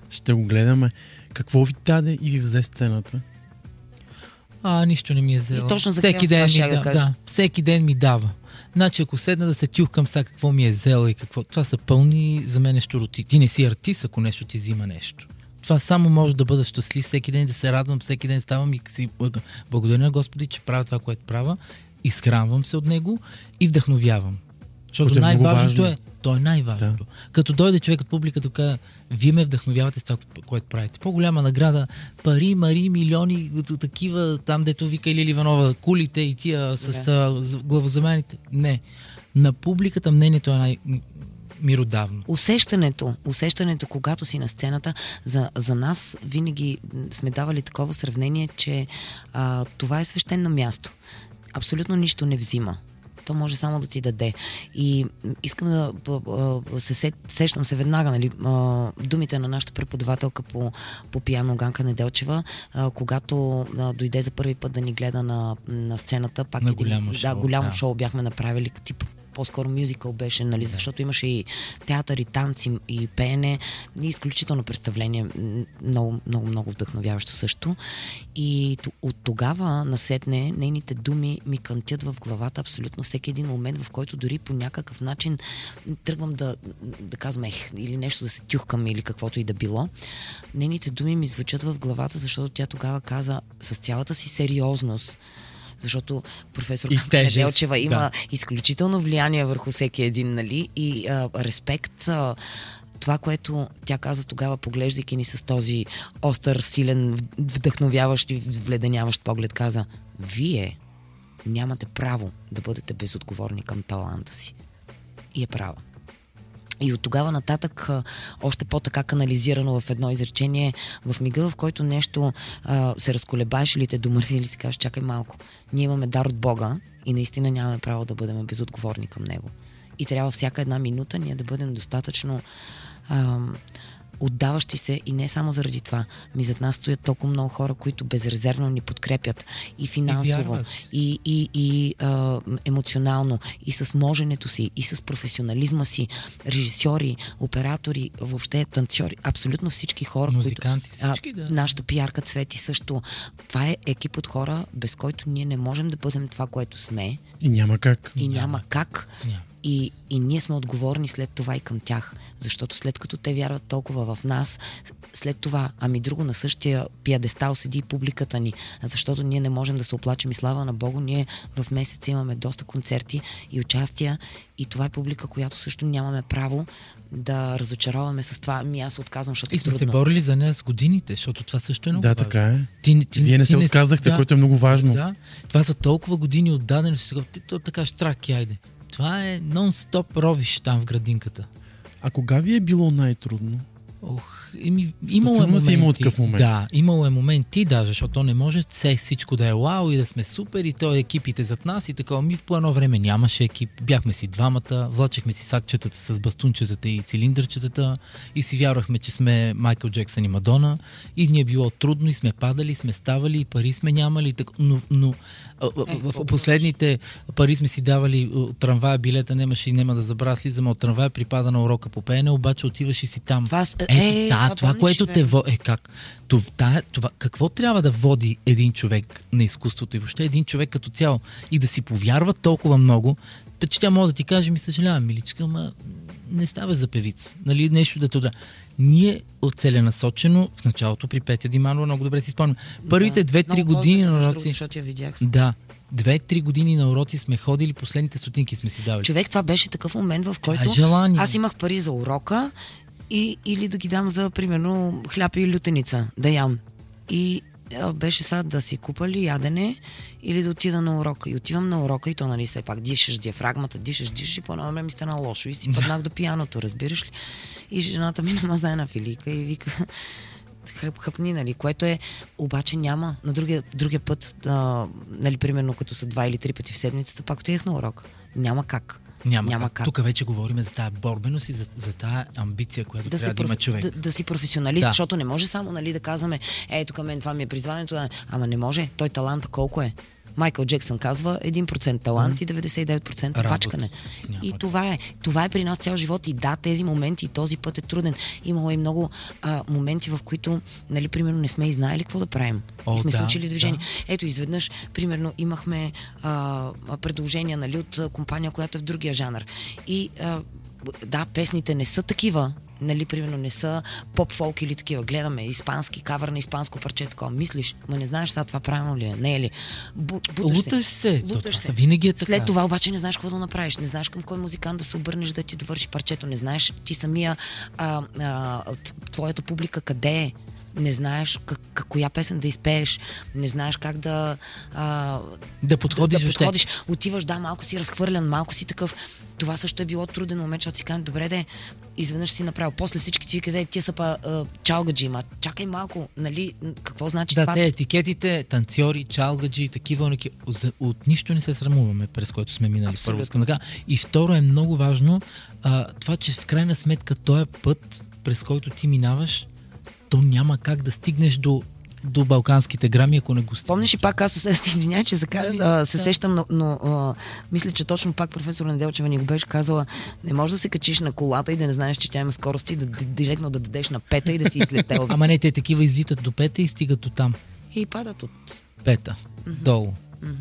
Ще го гледаме. Какво ви даде и ви взе сцената? А, нищо не ми е взело. И точно за всеки ден това ми да да, всеки ден ми дава. Значи, ако седна да се тюхкам сега какво ми е взела и какво... Това са пълни за мен щуроти. Ти не си артист, ако нещо ти взима нещо. Това само може да бъда щастлив всеки ден, да се радвам, всеки ден ставам и си благ- благодаря на Господи, че правя това, което правя, изхранвам се от него и вдъхновявам. Защото е най-важното важно. е, то е най-важното. Като дойде човек от публиката, каже, вие ме вдъхновявате с това, което правите. По-голяма награда, пари, мари, милиони, такива, там дето вика Лили Иванова, кулите и тия с да. главозамените. Не. На публиката мнението е най-миродавно. усещането, усещането, когато си на сцената, за, за нас винаги сме давали такова сравнение, че а, това е свещено място. Абсолютно нищо не взима. То може само да ти даде. И искам да се сещам се веднага, нали, думите на нашата преподавателка по, по пиано Ганка Неделчева, когато дойде за първи път да ни гледа на, на сцената, пак На един- голямо да, шоу, голямо да. шоу бяхме направили, тип по-скоро мюзикъл беше, нали, защото имаше и театър, и танци, и пеене, и изключително представление, много, много, много вдъхновяващо също. И от тогава насетне нейните думи ми кънтят в главата абсолютно всеки един момент, в който дори по някакъв начин тръгвам да, да казвам ех, или нещо да се тюхкам, или каквото и да било. Нейните думи ми звучат в главата, защото тя тогава каза с цялата си сериозност, защото професор Неделчева има да. изключително влияние върху всеки един, нали? И а, респект. А, това, което тя каза тогава, поглеждайки ни с този остър, силен, вдъхновяващ и вледеняващ поглед, каза, вие нямате право да бъдете безотговорни към таланта си. И е права. И от тогава нататък, а, още по-така канализирано в едно изречение, в мига, в който нещо а, се разколебаеш или те домързи, или си кажеш, чакай малко, ние имаме дар от Бога и наистина нямаме право да бъдем безотговорни към Него. И трябва всяка една минута ние да бъдем достатъчно ам, отдаващи се и не само заради това. Ми зад нас стоят толкова много хора, които безрезервно ни подкрепят и финансово, вярват. и, и, и а, емоционално, и с моженето си, и с професионализма си, режисьори, оператори, въобще танцори, абсолютно всички хора, Музиканти, които... всички, да. Нашата пиарка Цвети също. Това е екип от хора, без който ние не можем да бъдем това, което сме И няма как. и няма как. Няма. И, и ние сме отговорни след това и към тях. Защото след като те вярват толкова в нас, след това, ами друго на същия пиадестал седи и публиката ни. Защото ние не можем да се оплачем и слава на Богу. Ние в месец имаме доста концерти и участия. И това е публика, която също нямаме право да разочароваме с това. Ами аз отказвам, защото И е сме се трудно. борили за нея с годините, защото това също е много Да, важно. така е. Ти, ти, Вие не ти се отказахте, което е много важно. Да, това са толкова години ти то така штраки, айде. Това е нон-стоп ровиш там в градинката. А кога ви е било най-трудно? Ох, еми, имало е моменти. имало такъв момент. Да, имало е моменти, да, защото не може все всичко да е вау и да сме супер и то екипите зад нас и такова. Ми по едно време нямаше екип, бяхме си двамата, влачехме си сакчетата с бастунчетата и цилиндърчетата и си вярвахме, че сме Майкъл Джексън и Мадона и ни е било трудно и сме падали, сме ставали и пари сме нямали, так, но, но в, последните пари сме си давали от трамвая билета, нямаше и няма да забравя, слизаме от трамвая, припада на урока по пеене, обаче отиваш и си там. Това Е, е, да, това което те води. Е, как? Това, това, какво трябва да води един човек на изкуството и въобще един човек като цяло и да си повярва толкова много, че тя може да ти каже, ми съжалявам, миличка, ама не става за певица. Нали, нещо да те удари. Ние целенасочено в началото при Петя Диманова, много добре си спомням. Първите две-три Много години на уроци. Защото я видях. Да. Две-три години на уроци сме ходили, последните стотинки сме си давали. Човек, това беше такъв момент, в който е желание. аз имах пари за урока и, или да ги дам за, примерно, хляб и лютеница да ям. И а, беше сега да си купа ли ядене или да отида на урока. И отивам на урока и то, нали, все пак дишаш диафрагмата, дишаш, дишаш и по едно време ми стана лошо. И си [laughs] паднах до пияното, разбираш ли? И жената ми [laughs] нама една филика и вика, хъп, хъпни, нали, което е, обаче няма. На другия, другия път, а, нали, примерно като са два или три пъти в седмицата, пак отидах на урока. Няма как. Няма, няма как. Тук вече говорим за тази борбеност и за, за тази амбиция, която да, трябва да има проф- човек. да, да си професионалист, Да. защото не може само нали, да казваме, е, тук мен това ми е призванието, ама не може. Той талант колко е? Майкъл Джексън казва 1% талант и 99% Работа. пачкане. Няма И това е. Това е при нас цял живот. И да, тези моменти и този път е труден. Имало и много а, моменти, в които, нали, примерно, не сме и знаели какво да правим. О, и сме да, се учили движение. да. Ето, изведнъж, примерно, имахме а, предложения нали, от компания, която е в другия жанр. И а, да, песните не са такива, нали, примерно не са поп-фолк или такива. Гледаме испански кавър на испанско парче, такова. Мислиш, ма не знаеш сега това правилно ли е, не е ли? Бу, Луташ се. То Луташ се. винаги е така. След това обаче не знаеш какво да направиш. Не знаеш към кой музикант да се обърнеш да ти довърши парчето. Не знаеш ти самия а, а, твоята публика къде е. Не знаеш как, как, коя песен да изпееш. Не знаеш как да... А, Да подходиш да, да въобще. подходиш. Отиваш, да, малко си разхвърлян, малко си такъв. Това също е било труден момент, защото си казвам, добре де, изведнъж си направил. После всички ти викат, тия са па а, чалгаджи, ма чакай малко, нали, какво значи Да, това? те етикетите, танцори, чалгаджи, такива, за- от нищо не се срамуваме, през което сме минали. Абсолютно. Първо искам да. И второ е много важно а, това, че в крайна сметка този път, през който ти минаваш, то няма как да стигнеш до, до балканските грами, ако не го стигнеш. Помниш и пак аз се извинявам, че за Ами, да, се да. сещам, но, но а, мисля, че точно пак професор Неделчева ни го беше казала, не можеш да се качиш на колата и да не знаеш, че тя има скорост и да, директно да дадеш на пета и да си излетел. Ама не, те такива излитат до пета и стигат до там. и падат от... Пета. Долу.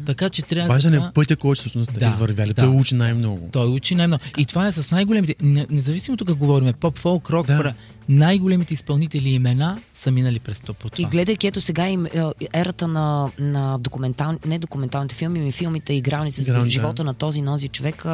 Така че трябва Важен така... е пътя, който всъщност Да, извървяли. да. Той учи най-много. Той учи най-много. И това е с най-големите. не- Независимо тук говорим, поп, фолк, рок, Да. най-големите изпълнители и имена са минали през то по И това. гледайки ето сега им, е, ерата на, на документални, не документалните филми, ми филмите и игралните за да. живота на този нози човек,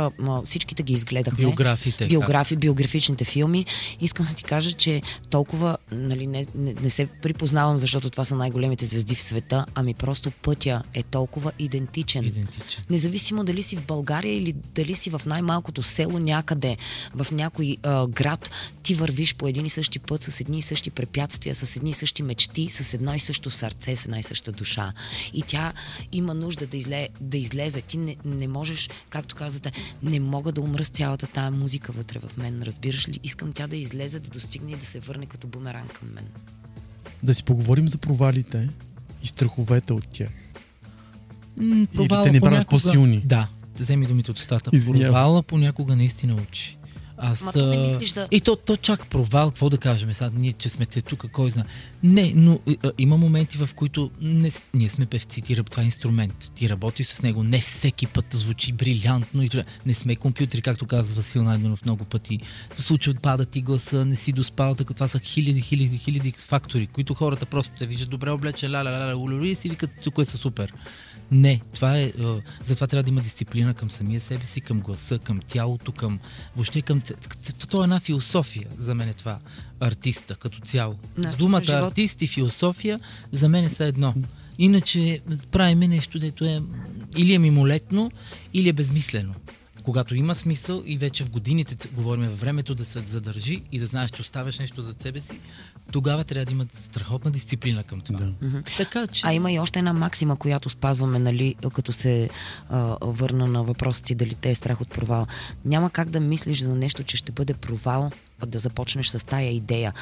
всичките ги изгледахме. Биографиите, Биографи, биографичните филми. Искам да ти кажа, че толкова нали, не, не, не се припознавам, защото това са най-големите звезди в света, ами просто пътя е толкова идентичен. Идентичен. Независимо дали си в България или дали си в най-малкото село някъде, в някой а, град, ти вървиш по един и същи път с едни и същи препятствия, с едни и същи мечти, с едно и също сърце, с една и съща душа. И тя има нужда да, изле, да излезе. Ти не, не можеш, както казвате, не мога да умра с цялата тая музика вътре в мен. Разбираш ли? Искам тя да излезе, да достигне и да се върне като бумеранг към мен. Да си поговорим за провалите и страховете от тях. М, провала те ни правят понякога- по-силни? Да, вземи думите от устата. Извинявам. Провала понякога наистина учи. Аз, Ма не а, мислиш да- И то, то чак провал, какво да кажем сега, ние, че сме те тук, кой знае. Не, но а, има моменти, в които не, ние сме певци, ти, това е инструмент. Ти работиш с него, не всеки път звучи брилянтно и. Не сме компютри, както казва Васил Найденов много пъти. В случай пада ти гласа, не си доспал, така това са хиляди, хиляди, хиляди фактори, които хората просто те виждат добре облече, ла ла ла ла улури и си викат, тук е са супер. Не, това е. Затова трябва да има дисциплина към самия себе си, към гласа, към тялото, към. Въобще към. То е една философия за мен е това. Артиста като цяло. Начин на Думата живот. артист и философия за мен са едно. Иначе правиме нещо, дето е или е мимолетно, или е безмислено. когато има смисъл и вече в годините говорим във времето да се задържи и да знаеш, че оставяш нещо за себе си, тогава трябва да имат страхотна дисциплина към това. Да. Така че... А има и още една максима, която спазваме, нали, като се а, върна на въпроса ти дали те е страх от провал. Няма как да мислиш за нещо, че ще бъде провал, да започнеш с тая идея.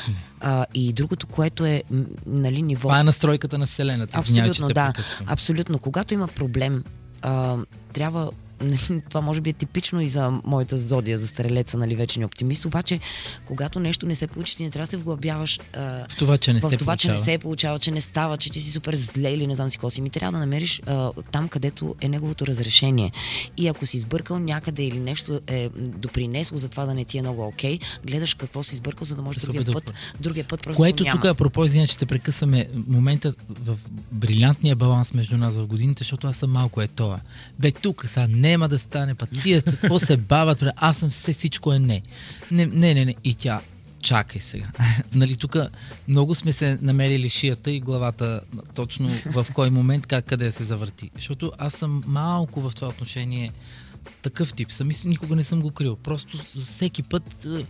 А, и другото, което е, нали, ниво... Това е настройката на Вселената. Абсолютно, да. Абсолютно. Когато има проблем, а, трябва [laughs] това може би е типично и за моята зодия, за стрелеца, нали, вече не оптимист, обаче когато нещо не се получи, ти не трябва да се вглъбяваш а, В това, че не в се това, че получава. не се получава, че не става, че ти си супер зле или не знам си какво си. Ми трябва да намериш а, там, където е неговото разрешение. И ако си сбъркал някъде или нещо е допринесло за това да не ти е много окей, гледаш какво си сбъркал, за да може Да се другия убеди път, другия път просто Което няма. тук, апропо, извиня, че те прекъсваме, момента в брилянтния баланс между нас в годините, защото аз съм малко е това. Бе, тук сега няма да стане, па тия какво се бават, бе, аз съм все всичко е не. Не, не, не, не. И тя, чакай сега. [laughs] нали, тук много сме се намерили шията и главата точно в кой момент, как къде се завърти. Защото аз съм малко в това отношение такъв тип съм никога не съм го крил. Просто всеки път е,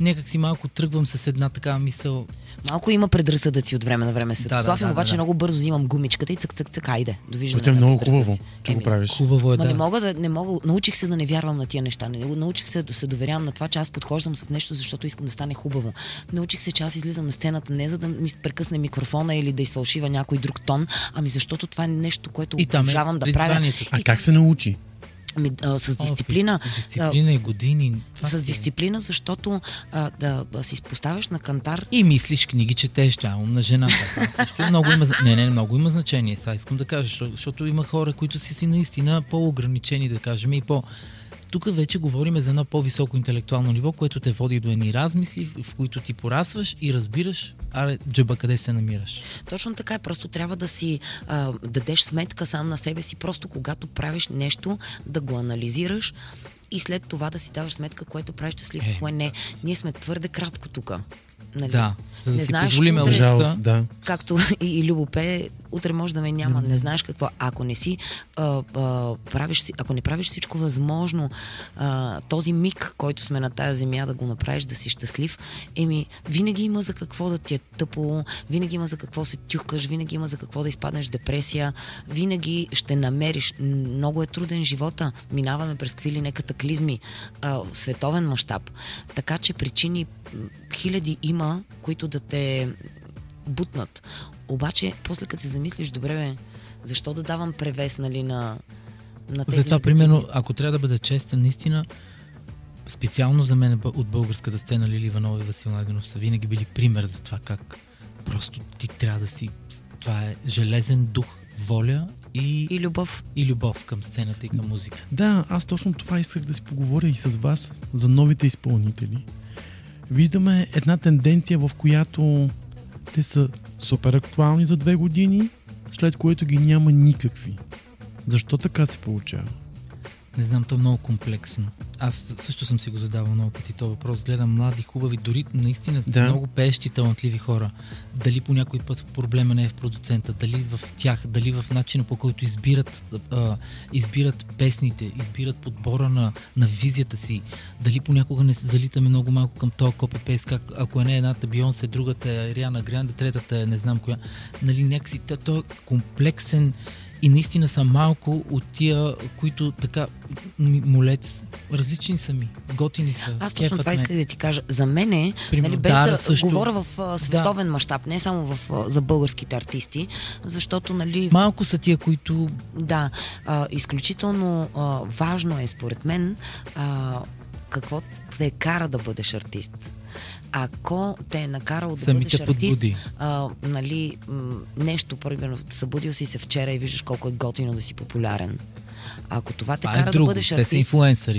някак си малко тръгвам с една такава мисъл. Малко има предразсъдъци от време на време. След Да, да, да, обаче да, много бързо взимам гумичката и цък, цък, цък, айде. Довиждане. Е на много предразсъдъци. хубаво, че го правиш. Хубаво е, Ма да. не мога да, не мога, научих се да не вярвам на тия неща. Не, научих се да се доверявам на това, че аз подхождам с нещо, защото искам да стане хубаво. Научих се, че аз излизам на сцената не за да ми прекъсне микрофона или да изфалшива някой друг тон, ами защото това е нещо, което е обожавам да правя. А как се научи? Ами, а, с дисциплина. С дисциплина и години. Това с е. дисциплина, защото а, да, си поставяш на кантар И мислиш книги, четеш, тя е умна жена. Всичко много има, [laughs] не, не, много има значение. Сега искам да кажа, защото, защото има хора, които си си наистина по-ограничени, да кажем, и по... Тук вече говорим за едно по-високо интелектуално ниво, което те води до едни размисли, в които ти порасваш и разбираш, аре, джаба, къде се намираш. Точно така е. Просто трябва да си а, дадеш сметка сам на себе си, просто когато правиш нещо, да го анализираш и след това да си даваш сметка, което правиш щастлив, Е, кое не. Ние сме твърде кратко тук. Нали? Да, за да Не си знаеш позволим утре- жалост, да. Както и, и Любо пее, утре може да ме няма, не знаеш какво. Ако не си, а, а, правиш, ако не правиш всичко възможно, а, този миг, който сме на тази земя, да го направиш, да си щастлив, еми, винаги има за какво да ти е тъпо, винаги има за какво се тюхкаш, винаги има за какво да изпаднеш в депресия, винаги ще намериш. Много е труден живота, минаваме през какви ли не катаклизми, а, в световен мащаб. Така че причини хиляди има, които да те бутнат. Обаче, после като се замислиш, добре бе, защо да давам превес, нали, на, на тези Затова, негативни- примерно, ако трябва да бъда честен, наистина, специално за мен от българската сцена Лили Иванова и Васил Найденов са винаги били пример за това как просто ти трябва да си... Това е железен дух, воля и, И любов. и любов към сцената и към музика. Да, аз точно това исках да си поговоря и с вас за новите изпълнители. Виждаме една тенденция, в която те са супер актуални за две години, след което ги няма никакви. Защо така се получава? Не знам, то е много комплексно. Аз също съм си го задавал много пъти този въпрос. Гледам млади, хубави, дори наистина Да. много пеещи, талантливи хора. Дали по някой път проблема не е в продуцента, дали в тях, дали в начина по който избират, а, избират песните, избират подбора на, на визията си, дали понякога не се залитаме много малко към този копипейс, как ако е не едната Бионсе, другата е Риана Гранде, третата е не знам коя. Нали, някакси то, то е комплексен и наистина са малко от тия, които така молец, различни са ми, готини са. Аз точно това ме. исках да ти кажа. За мен е, нали, без да също. говоря в а, световен мащаб, не само в, а, за българските артисти, защото, нали, Малко са тия, които Да, а, изключително а, важно е според мен а, какво те кара да бъдеш артист. Ако те е накарал да Самите бъдеш артист, подбуди. а, нали, м- нещо, примерно, събудил си се вчера и виждаш колко е готино да си популярен. Ако това те Това е кара друго. да бъдеш артист,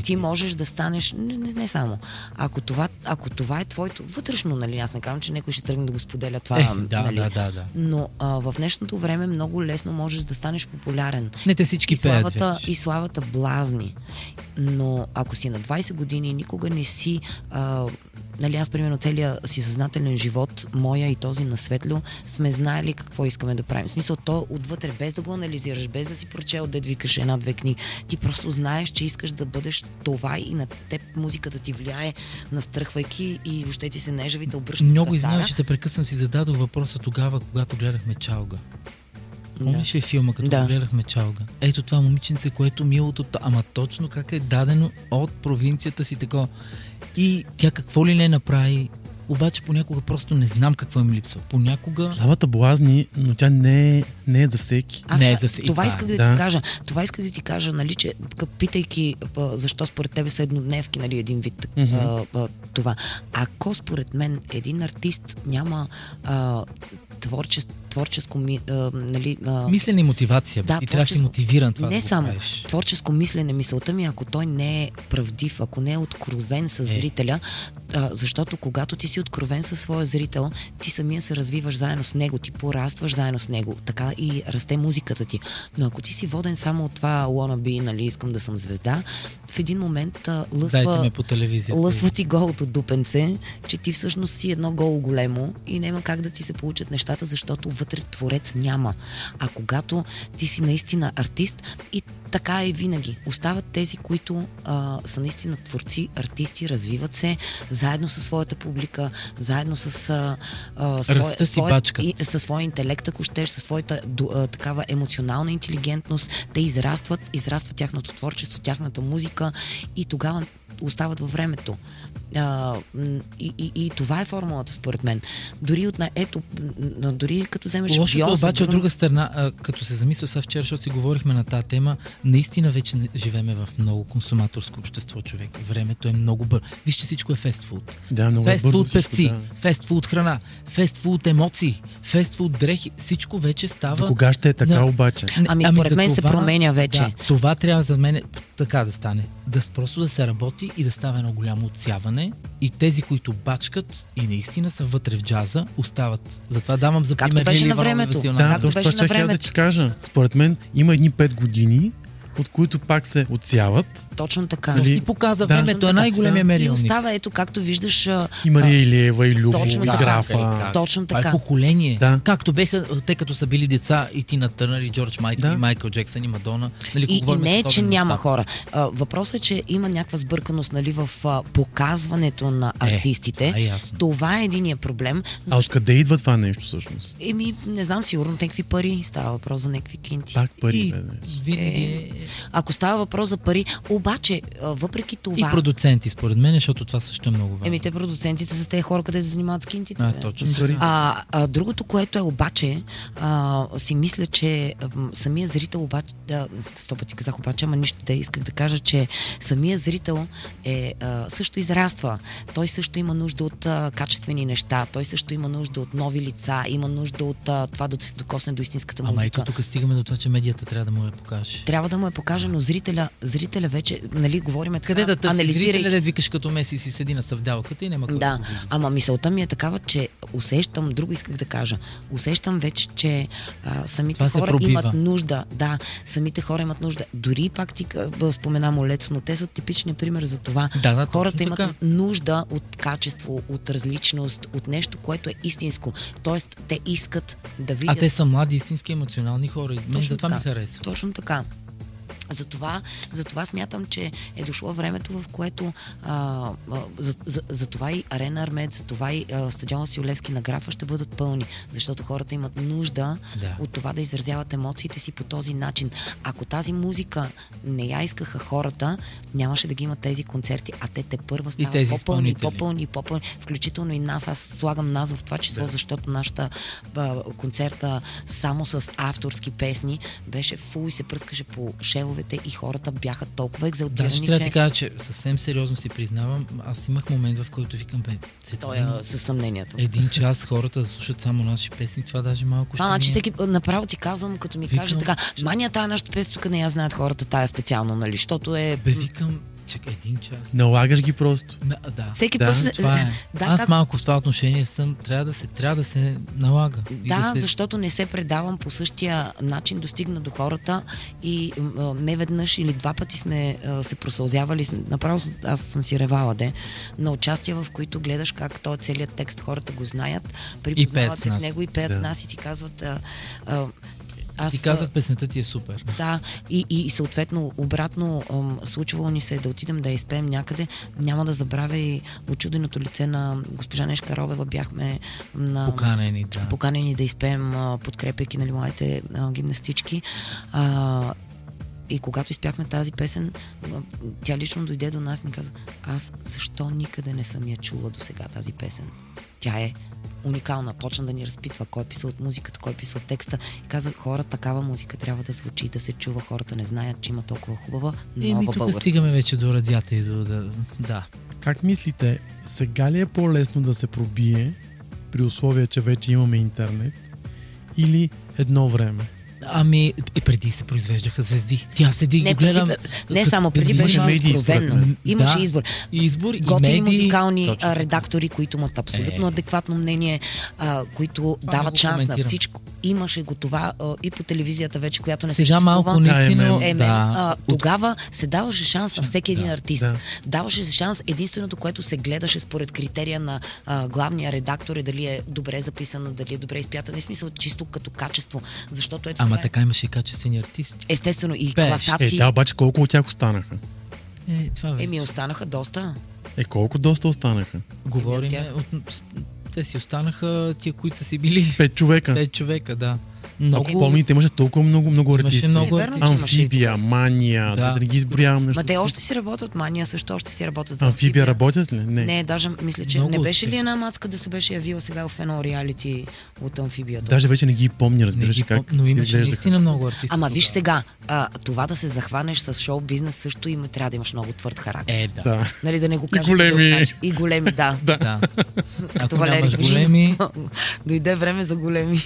ти можеш да станеш, не, не, не само. Ако това, ако това е твоето вътрешно, нали, аз не казвам, че някой ще тръгне да го споделя това. Е, да, нали, да, да, да. Но а, в днешното време много лесно можеш да станеш популярен. Не, те всички и пеят славата, вече. и славата блазни. Но ако си на 20 години, никога не си. А, нали, аз, примерно, целият си съзнателен живот, моя и този на Светло, сме знаели какво искаме да правим. В смисъл, то отвътре, без да го анализираш, без да си прочел, дед викаш една-две книги. Ти просто знаеш, че искаш да бъдеш това и на теб музиката ти влияе, настръхвайки и въобще ти се нежавите, обръщат Много ръстара. че те прекъсвам си зададох въпроса тогава, когато гледахме Чалга. Помниш ли филма, като Да. гледахме Чалга? Ето това момиченце, което милото, ама точно как е дадено от провинцията си такова. И тя какво ли не направи, обаче понякога просто не знам какво им липсва. Понякога... Славата блазни, но тя не е, не е за всеки. Аз Не е това- за с- и това това исках е. да, Да. ти кажа. Това исках да ти кажа, нали, че питайки защо според тебе са еднодневки, нали, един вид Мгм. а, а, това. Ако според мен един артист няма а, творческо, творческо ми, а, нали, а, Мислене и мотивация. Да, ти трябва да си творческо- мотивиран това не да само правиш. творческо мислене, мисълта ми, ако той не е правдив, ако не е откровен с Е. зрителя, а, защото когато ти си откровен със своя зрител, ти самия се развиваш заедно с него, ти порастваш заедно с него, така и расте музиката ти. Но ако ти си воден само от това wanna be, нали, искам да съм звезда, в един момент а, Дайте лъсва, ме по телевизията. лъсва ти голото дупенце, че ти всъщност си едно голо големо и няма как да ти се получат нещата, защото вътре творец няма. А когато ти си наистина артист и така е винаги. Остават тези, които а, са наистина творци, артисти, развиват се заедно със своята публика, заедно с а, а, своя, Растат и своя- бачкат. и, със своя интелект, ако щеш, със своята ду- а, такава емоционална интелигентност. Те израстват, израстват тяхното творчество, тяхната музика и тогава остават във времето. А, и, и, и това е формулата, според мен. Дори от на... Ето, дори като вземеш Лошото е Бейонсе, обаче от друга страна, а, като се замисля сега вчера, защото си говорихме на тази тема, наистина вече не- живееме в много консуматорско общество, човек. Времето е много бързо. Вижте, всичко е фестфуд. Да, много е бързо Фестфуд всичко, певци, да. фестфуд храна, фестфуд емоции, фестфуд дрехи. Всичко вече става... До кога ще е така Да. обаче? Не, Ами, според мен се променя вече. Да, това трябва за мен така да стане. Да просто да се работи и да става едно голямо отсяване. И тези, които бачкат и наистина са вътре в джаза, остават. Затова давам за Както пример беше Лили на времето. Да, както точно това ще да ти кажа. Според мен има едни 5 години, от които пак се отсяват. Точно така. Нали? си показа Да. времето, е най-големия И мерилник. остава, ето, както виждаш, а, И Мария Илиева, и Любо, Точно и така. Графа. точно Това е така. поколение. Да. Както беха, те като са били деца, и Тина Търнър, и Джордж Майкъл, Да. и Майкъл Джексън, и Мадона. Нали, И, и не е, че няма хора. А, въпросът е, че има някаква сбърканост нали, в а, показването на Е, артистите. това е ясно. Това е единия проблем. А откъде идва това нещо всъщност? Еми, не знам, сигурно някакви пари. Става въпрос за някакви кинти. Пак пари, И бе. винаги е... Ако става въпрос за пари, обаче, въпреки това... И продуценти, според мен, защото това също е много важно. Еми, те продуцентите са тези хора, къде се занимават с кинтите. А, бе. точно. А, а другото, което е обаче, а, си мисля, че ам, самия зрител обаче, да, сто пъти казах обаче, ама нищо да исках да кажа, че самия зрител е, а, също израства. Той също има нужда от а, качествени неща, той също има нужда от нови лица, има нужда от а, това да се докосне до истинската Ама музика. ето тук стигаме до това, че медията трябва да му я покаже. Трябва да му е покажено зрителя, зрителя вече, нали, говориме така, Къде да търси анализирайки зрителя, да викаш като Меси си седи на съвдалката и няма кой Да, види. ама мисълта ми е такава, че усещам, друго исках да кажа, усещам вече, че а, самите Това хора имат нужда. Да, самите хора имат нужда. Дори пак ти спомена Молец, но те са типичният пример за това. Да, да, Хората имат така. нужда от качество, от различност, от нещо, което е истинско. Тоест, те искат да видят А те са млади, истински емоционални хора. Мен Точно затова ми харесва. Точно така. Затова, затова смятам, че е дошло времето, в което а, за, за, за това и Арена Армед, за това и а, стадион Сиолевски на Графа ще бъдат пълни, защото хората имат нужда Да. от това да изразяват емоциите си по този начин. Ако тази музика не я искаха хората, нямаше да ги имат тези концерти, а те те първа стават по-пълни, по-пълни, по-пълни, включително и нас. Аз слагам нас в това число, защото нашата а, концерта само с авторски песни беше фул и се пръскаше по шевовете и хората бяха толкова екзалтирани, Да, ще трябва да че ти кажа, че съвсем сериозно си признавам. Аз имах момент, в който викам, бе, той е със съмнението. един час хората да слушат само наши песни, това даже малко ще значи е- всеки направо ти казвам, като ми Викам, каже така, мания тая нашата песен тук не я знаят хората, тая специално, нали, защото е... Бе, викам, чакай, един час. Налагаш ги просто. Да, да. Всеки Да, път... се- Това е. [laughs] Да, Аз как- малко в това отношение съм, трябва да се, трябва да се налага. И Да, се... защото не се предавам по същия начин, достигна до хората и м, не веднъж или два пъти сме а, се просълзявали. Направо аз съм си ревала, де, на участия, в които гледаш как този целият текст хората го знаят, припознават се в него и пеят Да. с нас и ти казват а, а, аз... Ти казват, песента ти е супер. Да, и, и, и съответно обратно ам, случвало ни се да отидем да изпеем някъде. Няма да забравя и очуденото лице на госпожа Нешка Робева. Бяхме на... Поканени, да. поканени да изпеем, подкрепяйки нали, младите а, гимнастички. А, и когато изпяхме тази песен, тя лично дойде до нас и ни каза, аз защо никъде не съм я чула до сега тази песен? Тя е уникална. Почна да ни разпитва кой е писал от музиката, кой е писал от текста. И каза, хора, такава музика трябва да звучи и да се чува. Хората не знаят, че има толкова хубава, нова Еми, тук българска. стигаме вече до радията и до... Да, да. Как мислите, сега ли е по-лесно да се пробие, при условие, че вече имаме интернет, или едно време? Ами, и преди се произвеждаха звезди. Тя седи и гледам. преди, не само преди имаше беше откровенно. Имаше Да. избор. Избор Готини музикални Точно редактори, които имат абсолютно Е. адекватно мнение, а, които Това дават шанс на всичко. Имаше го това а, и по телевизията вече, която не Сега малко Да, наистина... Еме, да. а, тогава се даваше шанс на всеки един артист. да. Даваше се шанс. Единственото, което се гледаше според критерия на а, главния редактор е дали е добре записана, дали е добре изпята. Не смисъл чисто като качество. Защото ето Ама това е- така имаше и качествени артисти. естествено и Пееш. Е, класации. да, обаче колко от тях останаха? Е, това вече. Еми, останаха доста. Е, колко доста останаха? Говорим от от... Те си останаха тия, които са си били Пет човека. пет човека, да. Много Много... помните, имаше толкова много, много Имаше артисти. много артисти. и Амфибия, мания, да. Да. не ги изброявам нещо. Ма те още си работят, Мания също още си работят. за Амфибия работят ли? Не. Не, даже мисля, че Много не беше ли една мацка да се беше явила сега в едно реалити от амфибията? Даже вече не ги помня, Не разбираш ги как но имаше наистина много артисти. Ама виж сега, а, това да се захванеш с шоу бизнес също има, трябва да имаш много твърд характер. Е, да. Да. Нали да не го И кажа. големи. И големи, да. [laughs] Да. Ако Като Валери големи, [laughs] Дойде време за големи.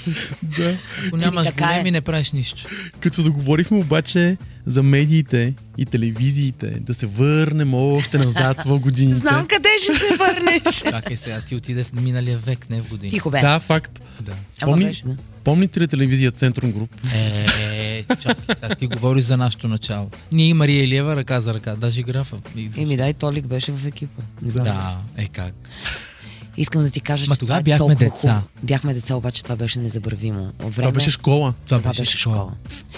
да. ако нямаш така е. големи, не правиш нищо. Като заговорихме обаче за медиите и телевизиите, да се върнем още назад в годините. Знам къде ще се върнеш. [laughs] Чакай сега, ти отиде в миналия век, не в години. Тихо бе. Да, факт. Да. Помни, беше, да. помните ли телевизия Центрум Груп? Е, чакай, сега ти говориш за нашето начало. Ние и Мария Илиева ръка за ръка, даже и графа. Еми да, и Толик беше в екипа. Да, е как. Искам да ти кажа, Ма че тогава това е бяхме толкова деца. Бяхме деца, обаче това беше незабравимо. Време, Това беше школа. Това, Това беше, школа.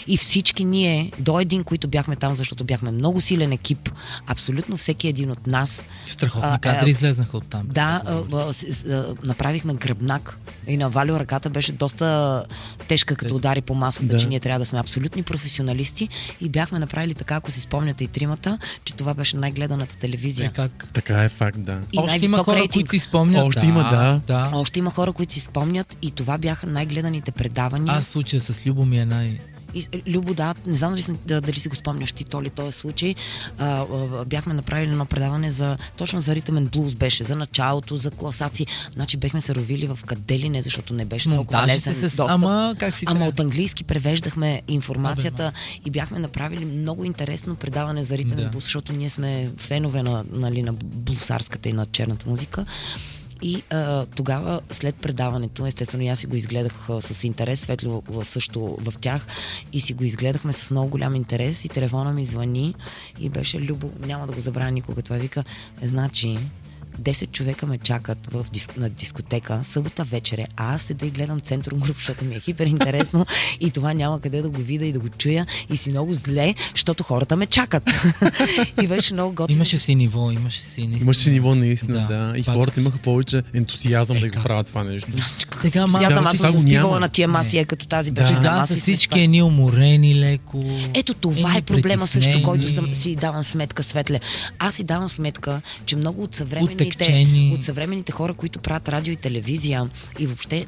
И всички ние, до един, които бяхме там, защото бяхме много силен екип, абсолютно всеки един от нас, Страхотни А, кадри а, излезнаха от там. да, а, а, а, направихме гръбнак. И на Валио ръката беше доста тежка, като удари по масата, Да. че ние трябва да сме абсолютни професионалисти. И бяхме направили така, ако си спомняте и тримата, че това беше най-гледаната телевизия. Е как? Така е факт, да. И Още има хора, рейтинг. които си спомнят. Още да, има, да. да. Още има хора, които си спомнят и това бяха най-гледаните предавания. Аз случая с Любо ми е най... И, Любо, да, не знам дали, дали си го спомняш ти, Толи, този случай. А, а, бяхме направили едно предаване за, точно за ритъмен блуз беше, за началото, за класации. Значи бехме се ровили в къде ли не, защото не беше толкова лесен с... достъп. Ама как си Ама трябва? от английски превеждахме информацията и бяхме направили много интересно предаване за ритъмен Да. блуз, защото ние сме фенове на, нали, на блусарската и на черната музика. И а, тогава, след предаването, естествено, аз си го изгледах а, с интерес, Светло също в тях, и си го изгледахме с много голям интерес, и телефона ми звъни, и беше Любо, няма да го забравя никога, това вика, значи, 10 човека ме чакат в диск, на дискотека, събота вечер е, а аз седа и гледам Центрум Груп, защото ми е хипер интересно [laughs] и това няма къде да го видя и да го чуя и си много зле, защото хората ме чакат. [laughs] и беше много готино. Имаше си ниво, имаше си наистина. Имаше си ниво наистина, Да. да. И Пак. хората имаха повече ентусиазъм Е, да го правят това нещо. Сега ма... Сега Да, аз съм се спивала на тия маси, е като тази беше на маси. са сме всички това- едни уморени леко. Ето това е проблема също, който съм, си давам сметка, Светле. Аз си давам сметка, че много от съвременните, Отекчени. от съвременните хора, които правят радио и телевизия и въобще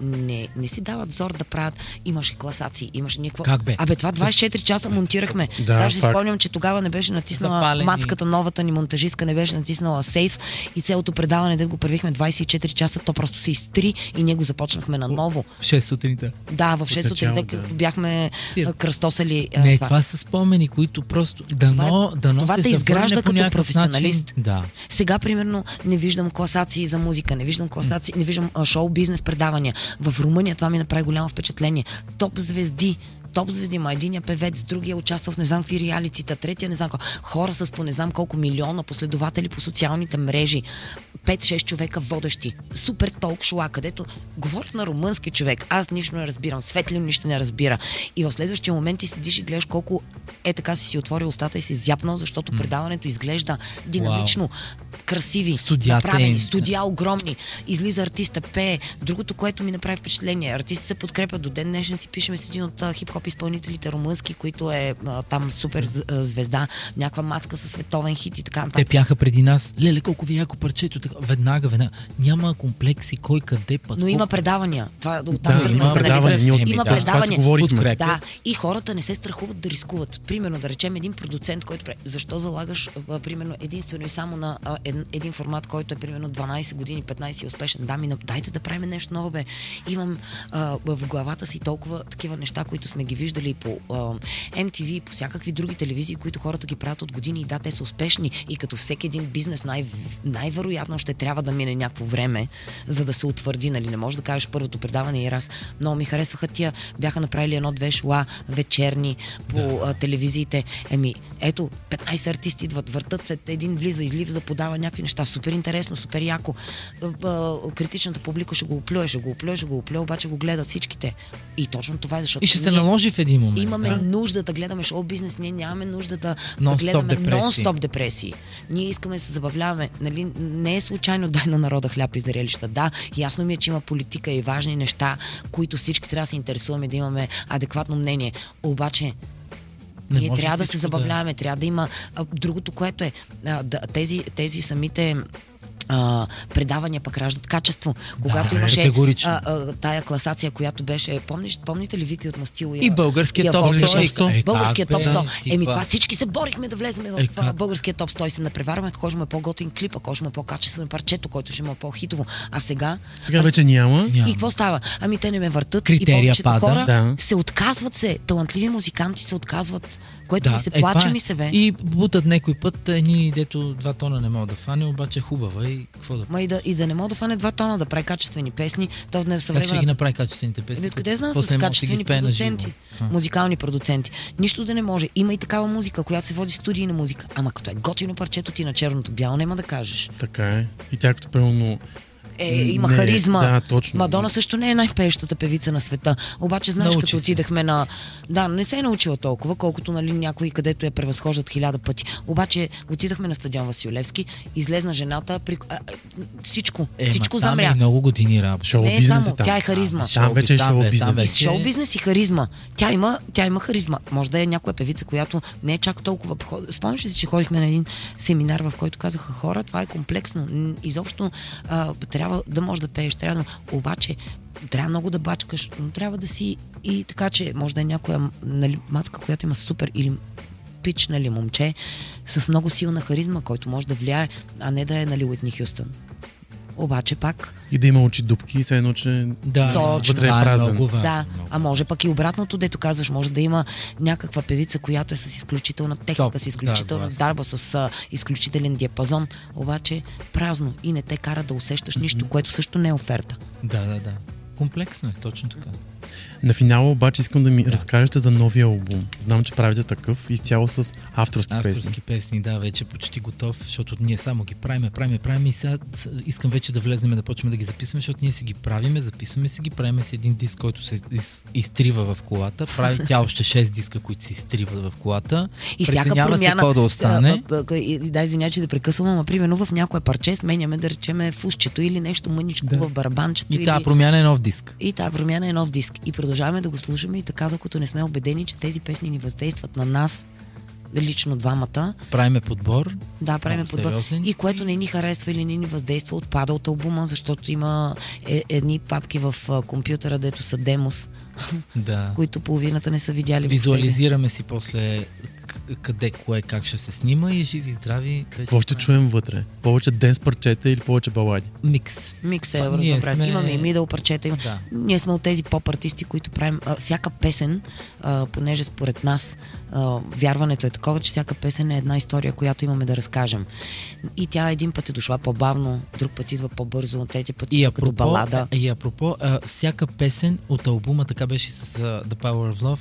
не, не си дават зор да правят, имаше класации, имаше никакво... Как бе? Абе, това 24 часа монтирахме. Да, Даже си спомням, че тогава не беше натиснала Запалени. мацката, новата ни монтажистка не беше натиснала сейф и цялото предаване, да го правихме 24 часа, то просто се изтри и ние го започнахме наново. В 6 сутринта. Да, в 6 начало, сутринта, да. като бяхме Сир. кръстосали Не, това са спомени, които просто дано, Това е- дано това се те изгражда като професионалист. Начин. Да. Сега, примерно, не виждам класации за музика, не виждам класации, не виждам шоу-бизнес предавания. В Румъния това ми направи голямо впечатление. Топ звезди топ звезди, ма единия певец, другия участва в не знам какви реалитита, третия не знам колко. Хора с по не знам колко милиона последователи по социалните мрежи. 5-6 човека водещи. Супер толк шоа, където говорят на румънски човек. Аз нищо не разбирам. Светлин нищо не разбира. И в следващия момент ти седиш и гледаш колко е така си си отворил устата и си зяпнал, защото предаването изглежда динамично, красиви, Студията направени, им. студия огромни. Излиза артиста, пее. Другото, което ми направи впечатление, артистите се подкрепят. До ден днешен си пишеме с един от хип-хоп изпълнителите румънски, които е а, там супер звезда, някаква маска със световен хит и така Те нататък. пяха преди нас. Леле, колко ви е яко парчето. Така, веднага, веднага. Няма комплекси, кой къде пък. Но има предавания. Това, Да, оттам идва, има нали, предавания. Ние от- има да, предавания. Да, и хората не се страхуват да рискуват. Примерно, да речем един продуцент, който... Защо залагаш, примерно, единствено и само на един, един формат, който е примерно 12 години, 15 и успешен? Да, ми, дайте да правим нещо ново, бе. Имам а, в главата си толкова такива неща, които сме ги виждали по а, MTV и по всякакви други телевизии, които хората ги правят от години и да, те са успешни. И като всеки един бизнес, най- най-вероятно ще трябва да мине някакво време, за да се утвърди. Нали? Не можеш да кажеш първото предаване и раз. Много ми харесваха тия. Бяха направили едно-две шла вечерни по да. телевизиите. Еми, ето, 15 артисти идват, въртат се, един влиза, излиза, подава някакви неща. Супер интересно, супер яко. А, а, Критичната публика ще го оплюе, ще го оплюе, ще го оплюе, обаче го гледат всичките. И точно това е, защото И ще се наложи в един момент. Имаме да. нужда да гледаме шоу бизнес, ние нямаме нужда да, да гледаме нон-стоп депресии. Ние искаме да се забавляваме. Нали, не е случайно [laughs] дай на народа хляб и зрелища. Да, ясно ми е, че има политика и важни неща, които всички трябва да се интересуваме, да имаме адекватно мнение. Обаче, Не ние трябва да се да- забавляваме, трябва да има а, другото, което е а, да, тези, тези самите а, предавания пък раждат качество. Когато имаше категорично. а, а, тая класация, която беше, помниш, помните ли Вики от Мастило? И българският я топ водеше? 100. Е, Българският как топ бе, 100. ти Еми това? всички се борихме да влезем в Е, а, как? българския топ 100 и се напреварваме, ако ще му е по-готин клип, ако ще му е по-качествен парчето, който ще му е по-хитово. А сега... Сега аз- вече няма. И какво става? Ами те не ме въртат. Критерия и повечето пада. хора Да. се отказват се. Талантливи музиканти се отказват. Което ми се е, плаче е. ми се бе. И бутат някой път, едни, дето два тона не могат да фане, обаче е хубава и какво да... Ма и да, и да не мога да фане два тона, да прави качествени песни, то в днес Как ще ги направи качествените песни? Еми, откъде знам с не да качествени на продуценти, музикални продуценти. Нищо да не може. Има и такава музика, която се води студийна музика. Ама като е готино парчето ти на черното бяло, няма да кажеш. Така е. И тя като пълно... Е, има Не, харизма. да, точно. Мадона също не е най-пеещата певица на света. Обаче, знаеш, Научи като се. отидахме на... Да, не се е научила толкова, колкото нали, някои, където я превъзхождат хиляда пъти. Обаче, отидахме на стадион Василевски, излезна жената, при... а, а, всичко, Е, всичко ма, там замря. е много години работа. Шоу Не е само, е там. тя е харизма. Там вече е бе, шоу бизнес. с шоу бизнес и харизма. Тя има, тя има харизма. Може да е някоя певица, която не е чак толкова. Спомняш ли си, че ходихме на един семинар, в който казаха хора, това е комплексно. Изобщо а, трябва да можеш да пееш, трябва. Обаче, трябва много да бачкаш, но трябва да си и така, че може да е някоя нали, матка, която има супер или пич, нали, момче, с много силна харизма, който може да влияе, а не да е, нали, Уитни Хюстън. Обаче пак И да има очи дупки, все едно, че... Да, Точно. Вътре е празен. много важно. Да, много. а може пък и обратното, дето казваш, може да има някаква певица, която е с изключителна техника, Топ, с изключителна да, дарба, с а, изключителен диапазон, обаче празно и не те кара да усещаш нищо, което също не е оферта. Да, да, да. Комплексно е, точно така. На финала обаче искам да ми разкажете за новия албум. Знам, че правите такъв изцяло с авторски, Авторски песни. песни, да, вече почти готов, защото ние само ги правиме, правиме, правиме и сега искам вече да влезнем да почнем да ги записваме, защото ние си ги правиме, записваме си ги, правиме си един диск, който се из, изтрива в колата, прави тя още 6 диска, които се изтриват в колата, И всяка преценява се промяна. какво да остане. И- Да, извинявай, че да прекъсвам, ама примерно в някое парче сменяме, да речеме, фусчето или нещо мъничко Да. в барабанчето. И или... тази промяна е нов диск. И тази промяна е нов диск. И продължаваме да го слушаме и така, докато не сме убедени, че тези песни ни въздействат на нас, лично двамата. Правиме подбор. Да, правим Много подбор. сериозен. И което не ни харесва или не ни въздейства, отпада от албума, защото има е, едни папки в а, компютъра, дето са демос, Да. [laughs] които половината не са видяли. Визуализираме си после къде, кое, как ще се снима и живи, здрави. Какво ще чуем вътре? Повече денс парчета или повече балади? Микс. Микс е разнообразен. сме- Имаме и мидъл парчета. Има... Да. Ние сме от тези поп-артисти, които правим а, всяка песен, а, понеже според нас а, вярването е такова, че всяка песен е една история, която имаме да разкажем. И тя един път е дошла по-бавно, друг път идва по-бързо, третия път И идва като балада. и апропо а, всяка песен от албума, така беше с а, The Power of Love,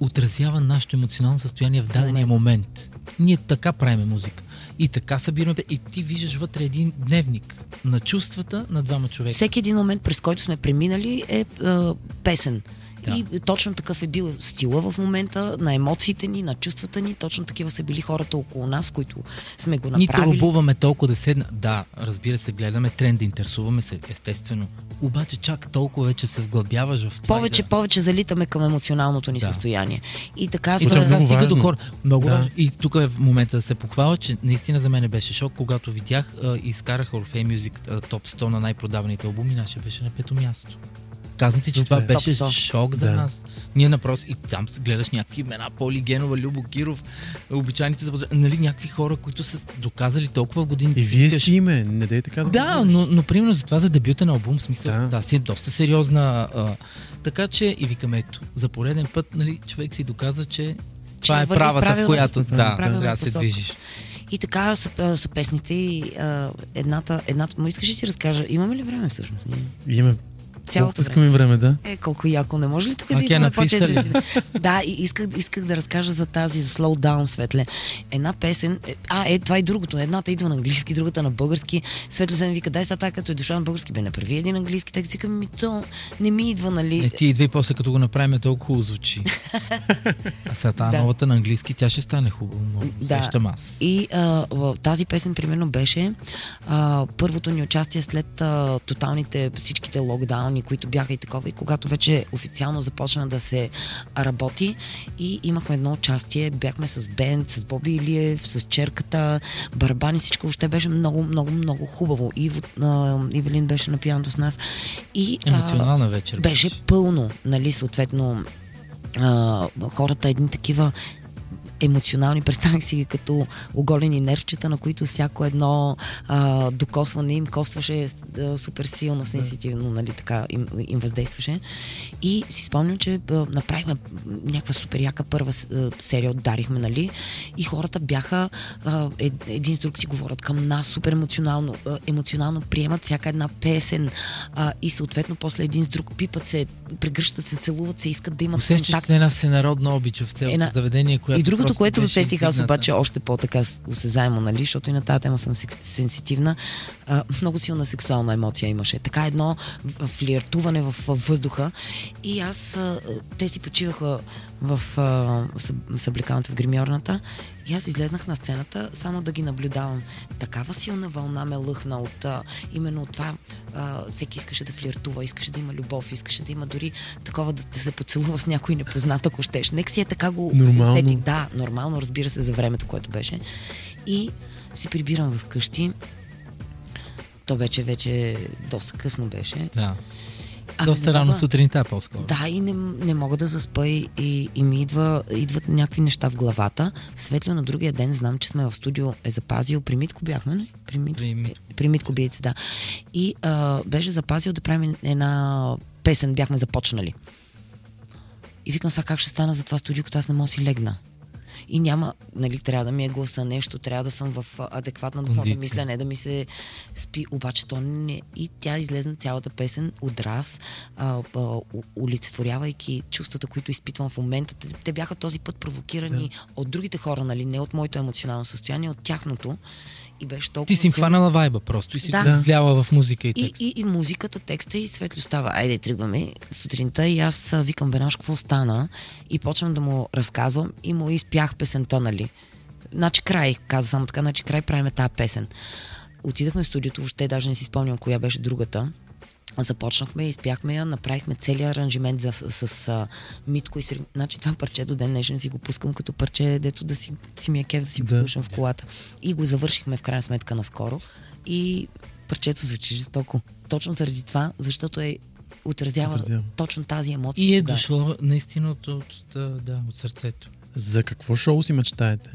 отразява нашето емоционално състояние в дадения момент. Ние така правиме музика. И така събираме. И ти виждаш вътре един дневник на чувствата на двама човека. Всеки един момент, през който сме преминали, е а, песен. Да. И точно такъв е бил стила в момента на емоциите ни, на чувствата ни. Точно такива са били хората около нас, които сме го Нито направили. рубуваме толкова да седна. Да, разбира се, гледаме тренда, интересуваме се, естествено. Обаче чак толкова вече се вглъбяваш в това. Повече, да... повече залитаме към емоционалното ни Да. състояние. И така И е така много стига до важно. хора. Много Да. важно. И тук е в момента да се похваля, че наистина за мен беше шок, когато видях а, изкарах Orfeo Music а, топ 100 на най-продаваните албуми, нашия беше на пето място. Казвам ти, че това беше 100. шок за Да. нас. Ние напросто, и там гледаш някакви имена, Поли Генова, Любо Киров, обичайните за нали, някакви хора, които са доказали толкова в годините. И вие сте име, не дей така да да, но, но примерно за това за дебюта на албум, смисъл, Да. да, да си е доста сериозна. А, така че и викаме, ето, за пореден път, нали, човек си доказа, че това е в правата, в която да, трябва да се движиш. И така са, са песните и а, едната, едната... Ма искаш ли ти разкажа? Имаме ли време всъщност? Имаме Цялото колкото искаме време, да. Е, колко яко. Не може ли тук да идваме по-често? да, и исках, исках да разкажа за тази, за Slow Down, Светле. Една песен, е, а, е, това и другото. Едната идва на английски, другата на български. Светло се ми вика, дай сега така, като е дошла на български, бе, направи един английски текст. Викам, ми то не ми идва, нали? Не, ти идва и после като го направим толкова хубаво звучи. [laughs] а сега тази Да. новата на английски, тя ще стане хубаво. Много Да. сещам аз. И а, тази песен, примерно, беше а, първото ни участие след а, тоталните всичките локдауни, които бяха и такова, и когато вече официално започна да се работи. И имахме едно участие, бяхме с бенд, с Боби Илиев, с черката, барабани, всичко въобще беше много, много, много хубаво. Иво, а, Ивелин беше на пианото с нас. И, Емоционална вечер. беше пълно, нали, съответно а, хората едни такива емоционални, представях си ги като оголени нервчета, на които всяко едно а, докосване им костваше а, супер силно, сенситивно, нали, така им, им въздействаше. И си спомням, че а, направихме някаква супер яка първа а, серия, отдарихме, нали, и хората бяха а, ед, един с друг си говорят към нас супер емоционално, а, емоционално приемат всяка една песен а, и съответно после един с друг пипат се, прегръщат се, целуват се, искат да имат Усещаш контакт. една всенародна обич в цялото Една- заведение, което И другото, което усетих аз обаче още по-така осезаемо, нали, защото и на тази тема съм сенситивна, а, много силна сексуална емоция имаше. Така едно флиртуване в, в въздуха. И аз, а, те си почиваха в а, съб- съблекалната в гримьорната и аз излезнах на сцената само да ги наблюдавам. Такава силна вълна ме лъхна от а, именно от това. А, всеки искаше да флиртува, искаше да има любов, искаше да има дори такова да, да се поцелува с някой непознат, ако щеш. Нека си е така го Нормално. усетих. Да, нормално, разбира се, за времето, което беше. И си прибирам вкъщи. То вече, вече доста късно беше. Да. Ами, Доста рано мога- сутринта по-скоро. Да, и не, не мога да заспа и, и, и ми идва, идват някакви неща в главата. Светло на другия ден знам, че сме в студио е запазил. При Митко бяхме, не? При, Мит... При Мит- при Митко Биец, да. И а, беше запазил да правим една песен, бяхме започнали. И викам сега как ще стана за това студио, като аз не мога си легна. И няма, нали, трябва да ми е гласа нещо, трябва да съм в адекватна духовна Кондиция. мисля, не да ми се спи. Обаче то не. И тя излезна цялата песен от раз, а, а, олицетворявайки чувствата, които изпитвам в момента. Те, те бяха този път провокирани от другите хора, нали, не от моето емоционално състояние, от тяхното. И беше толкова. Ти си им хванала вайба просто и си Да. изляла в музика и И, текст. и, и музиката, текста и светло става. Айде, тръгваме сутринта и аз викам Бенаш, какво стана? И почвам да му разказвам и му изпях песента, нали? Значи край, каза само така, значи край правиме тази песен. Отидахме в студиото, въобще даже не си спомням коя беше другата. Започнахме, изпяхме я, направихме целият аранжимент за, с, с а, Митко и Сергей. Значи това парче до ден днешен си го пускам като парче, дето да си, си ми е кеф да си го Да. слушам в колата. И го завършихме в крайна сметка наскоро. И парчето звучи жестоко. Точно заради това, защото е отразява, Отразява. точно тази емоция. И е тогава. дошло наистина от, от, от, да, от сърцето. За какво шоу си мечтаете?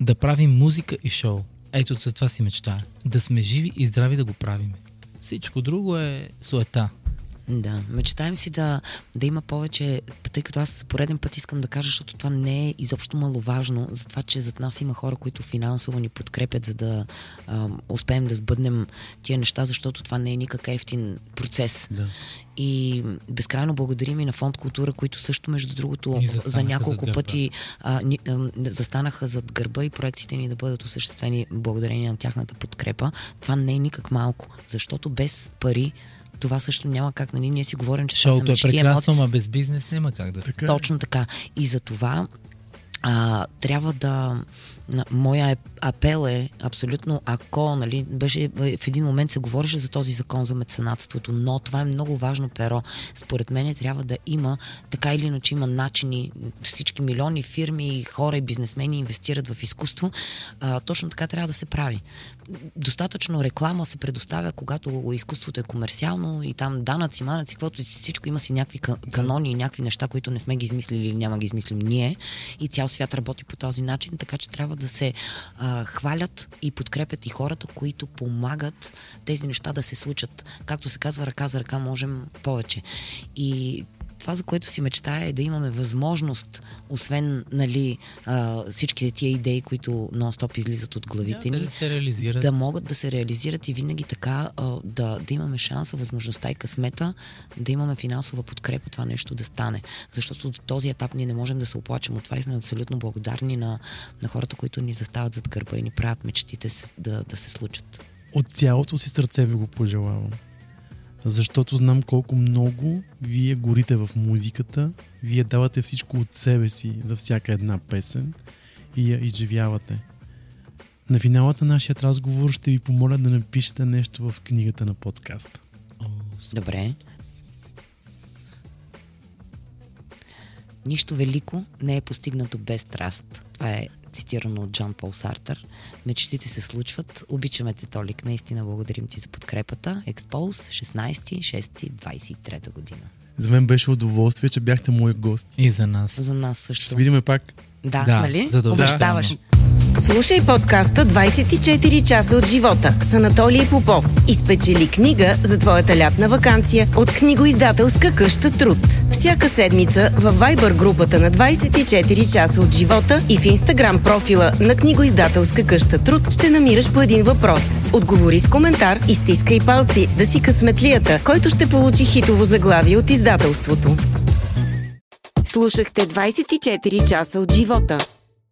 Да правим музика и шоу. Ето за това си мечтая. Да сме живи и здрави да го правим. Всичко друго е суета. Да, мечтаем си да, да има повече, тъй като аз пореден път искам да кажа, защото това не е изобщо маловажно, за това, че зад нас има хора, които финансово ни подкрепят, за да а, успеем да сбъднем тия неща, защото това не е никак ефтин процес. Да. И безкрайно благодарим и на Фонд култура, които също, между другото, за няколко зад пъти а, ни, а, застанаха зад гърба и проектите ни да бъдат осъществени благодарение на тяхната подкрепа. Това не е никак малко, защото без пари това също няма как, нали? Ние си говорим, че Шоуто е прекрасно, ама без бизнес няма как да се. Така е. точно така. И за това а, трябва да. Моя е- апел е абсолютно, ако, нали, беше в един момент се говореше за този закон за меценатството, но това е много важно перо. Според мен трябва да има, така или иначе има начини, всички милиони фирми, хора и бизнесмени инвестират в изкуство, а, точно така трябва да се прави. Достатъчно реклама се предоставя, когато изкуството е комерциално и там данъци, манъци, каквото всичко има си някакви ка- канони и някакви неща, които не сме ги измислили или няма ги измислим ние и цял свят работи по този начин, така че трябва да се а, хвалят и подкрепят и хората, които помагат тези неща да се случат. Както се казва, ръка за ръка можем повече. И това, за което си мечтая е да имаме възможност, освен нали, а, всичките тия идеи, които нон-стоп излизат от главите Да, ни, да се реализират. да могат да се реализират и винаги така а, да, да имаме шанса, възможността и късмета да имаме финансова подкрепа това нещо да стане. Защото до този етап ние не можем да се оплачем от това и сме абсолютно благодарни на, на хората, които ни застават зад гърба и ни правят мечтите да, да се случат. От цялото си сърце ви го пожелавам. Защото знам колко много вие горите в музиката, вие давате всичко от себе си за всяка една песен и я изживявате. На финалата на нашия разговор ще ви помоля да напишете нещо в книгата на подкаста. Добре. Нищо велико не е постигнато без страст. Това е цитирано от Джон Пол Сартър. Мечтите се случват. Обичаме те, Толик. Наистина благодарим ти за подкрепата. Експоз 16-6-23 година. За мен беше удоволствие, че бяхте мои гости. И за нас. За нас Ще също. се видиме пак. Да, Да, нали? Обещаваш. Слушай подкаста 24 часа от живота с Анатолий Попов и спечели книга за твоята лятна вакансия от книгоиздателска къща Труд. Всяка седмица във Viber групата на 24 часа от живота и в Instagram профила на книгоиздателска къща Труд ще намираш по един въпрос. Отговори с коментар и стискай палци да си късметлията, който ще получи хитово заглавие от издателството. Слушахте 24 часа от живота.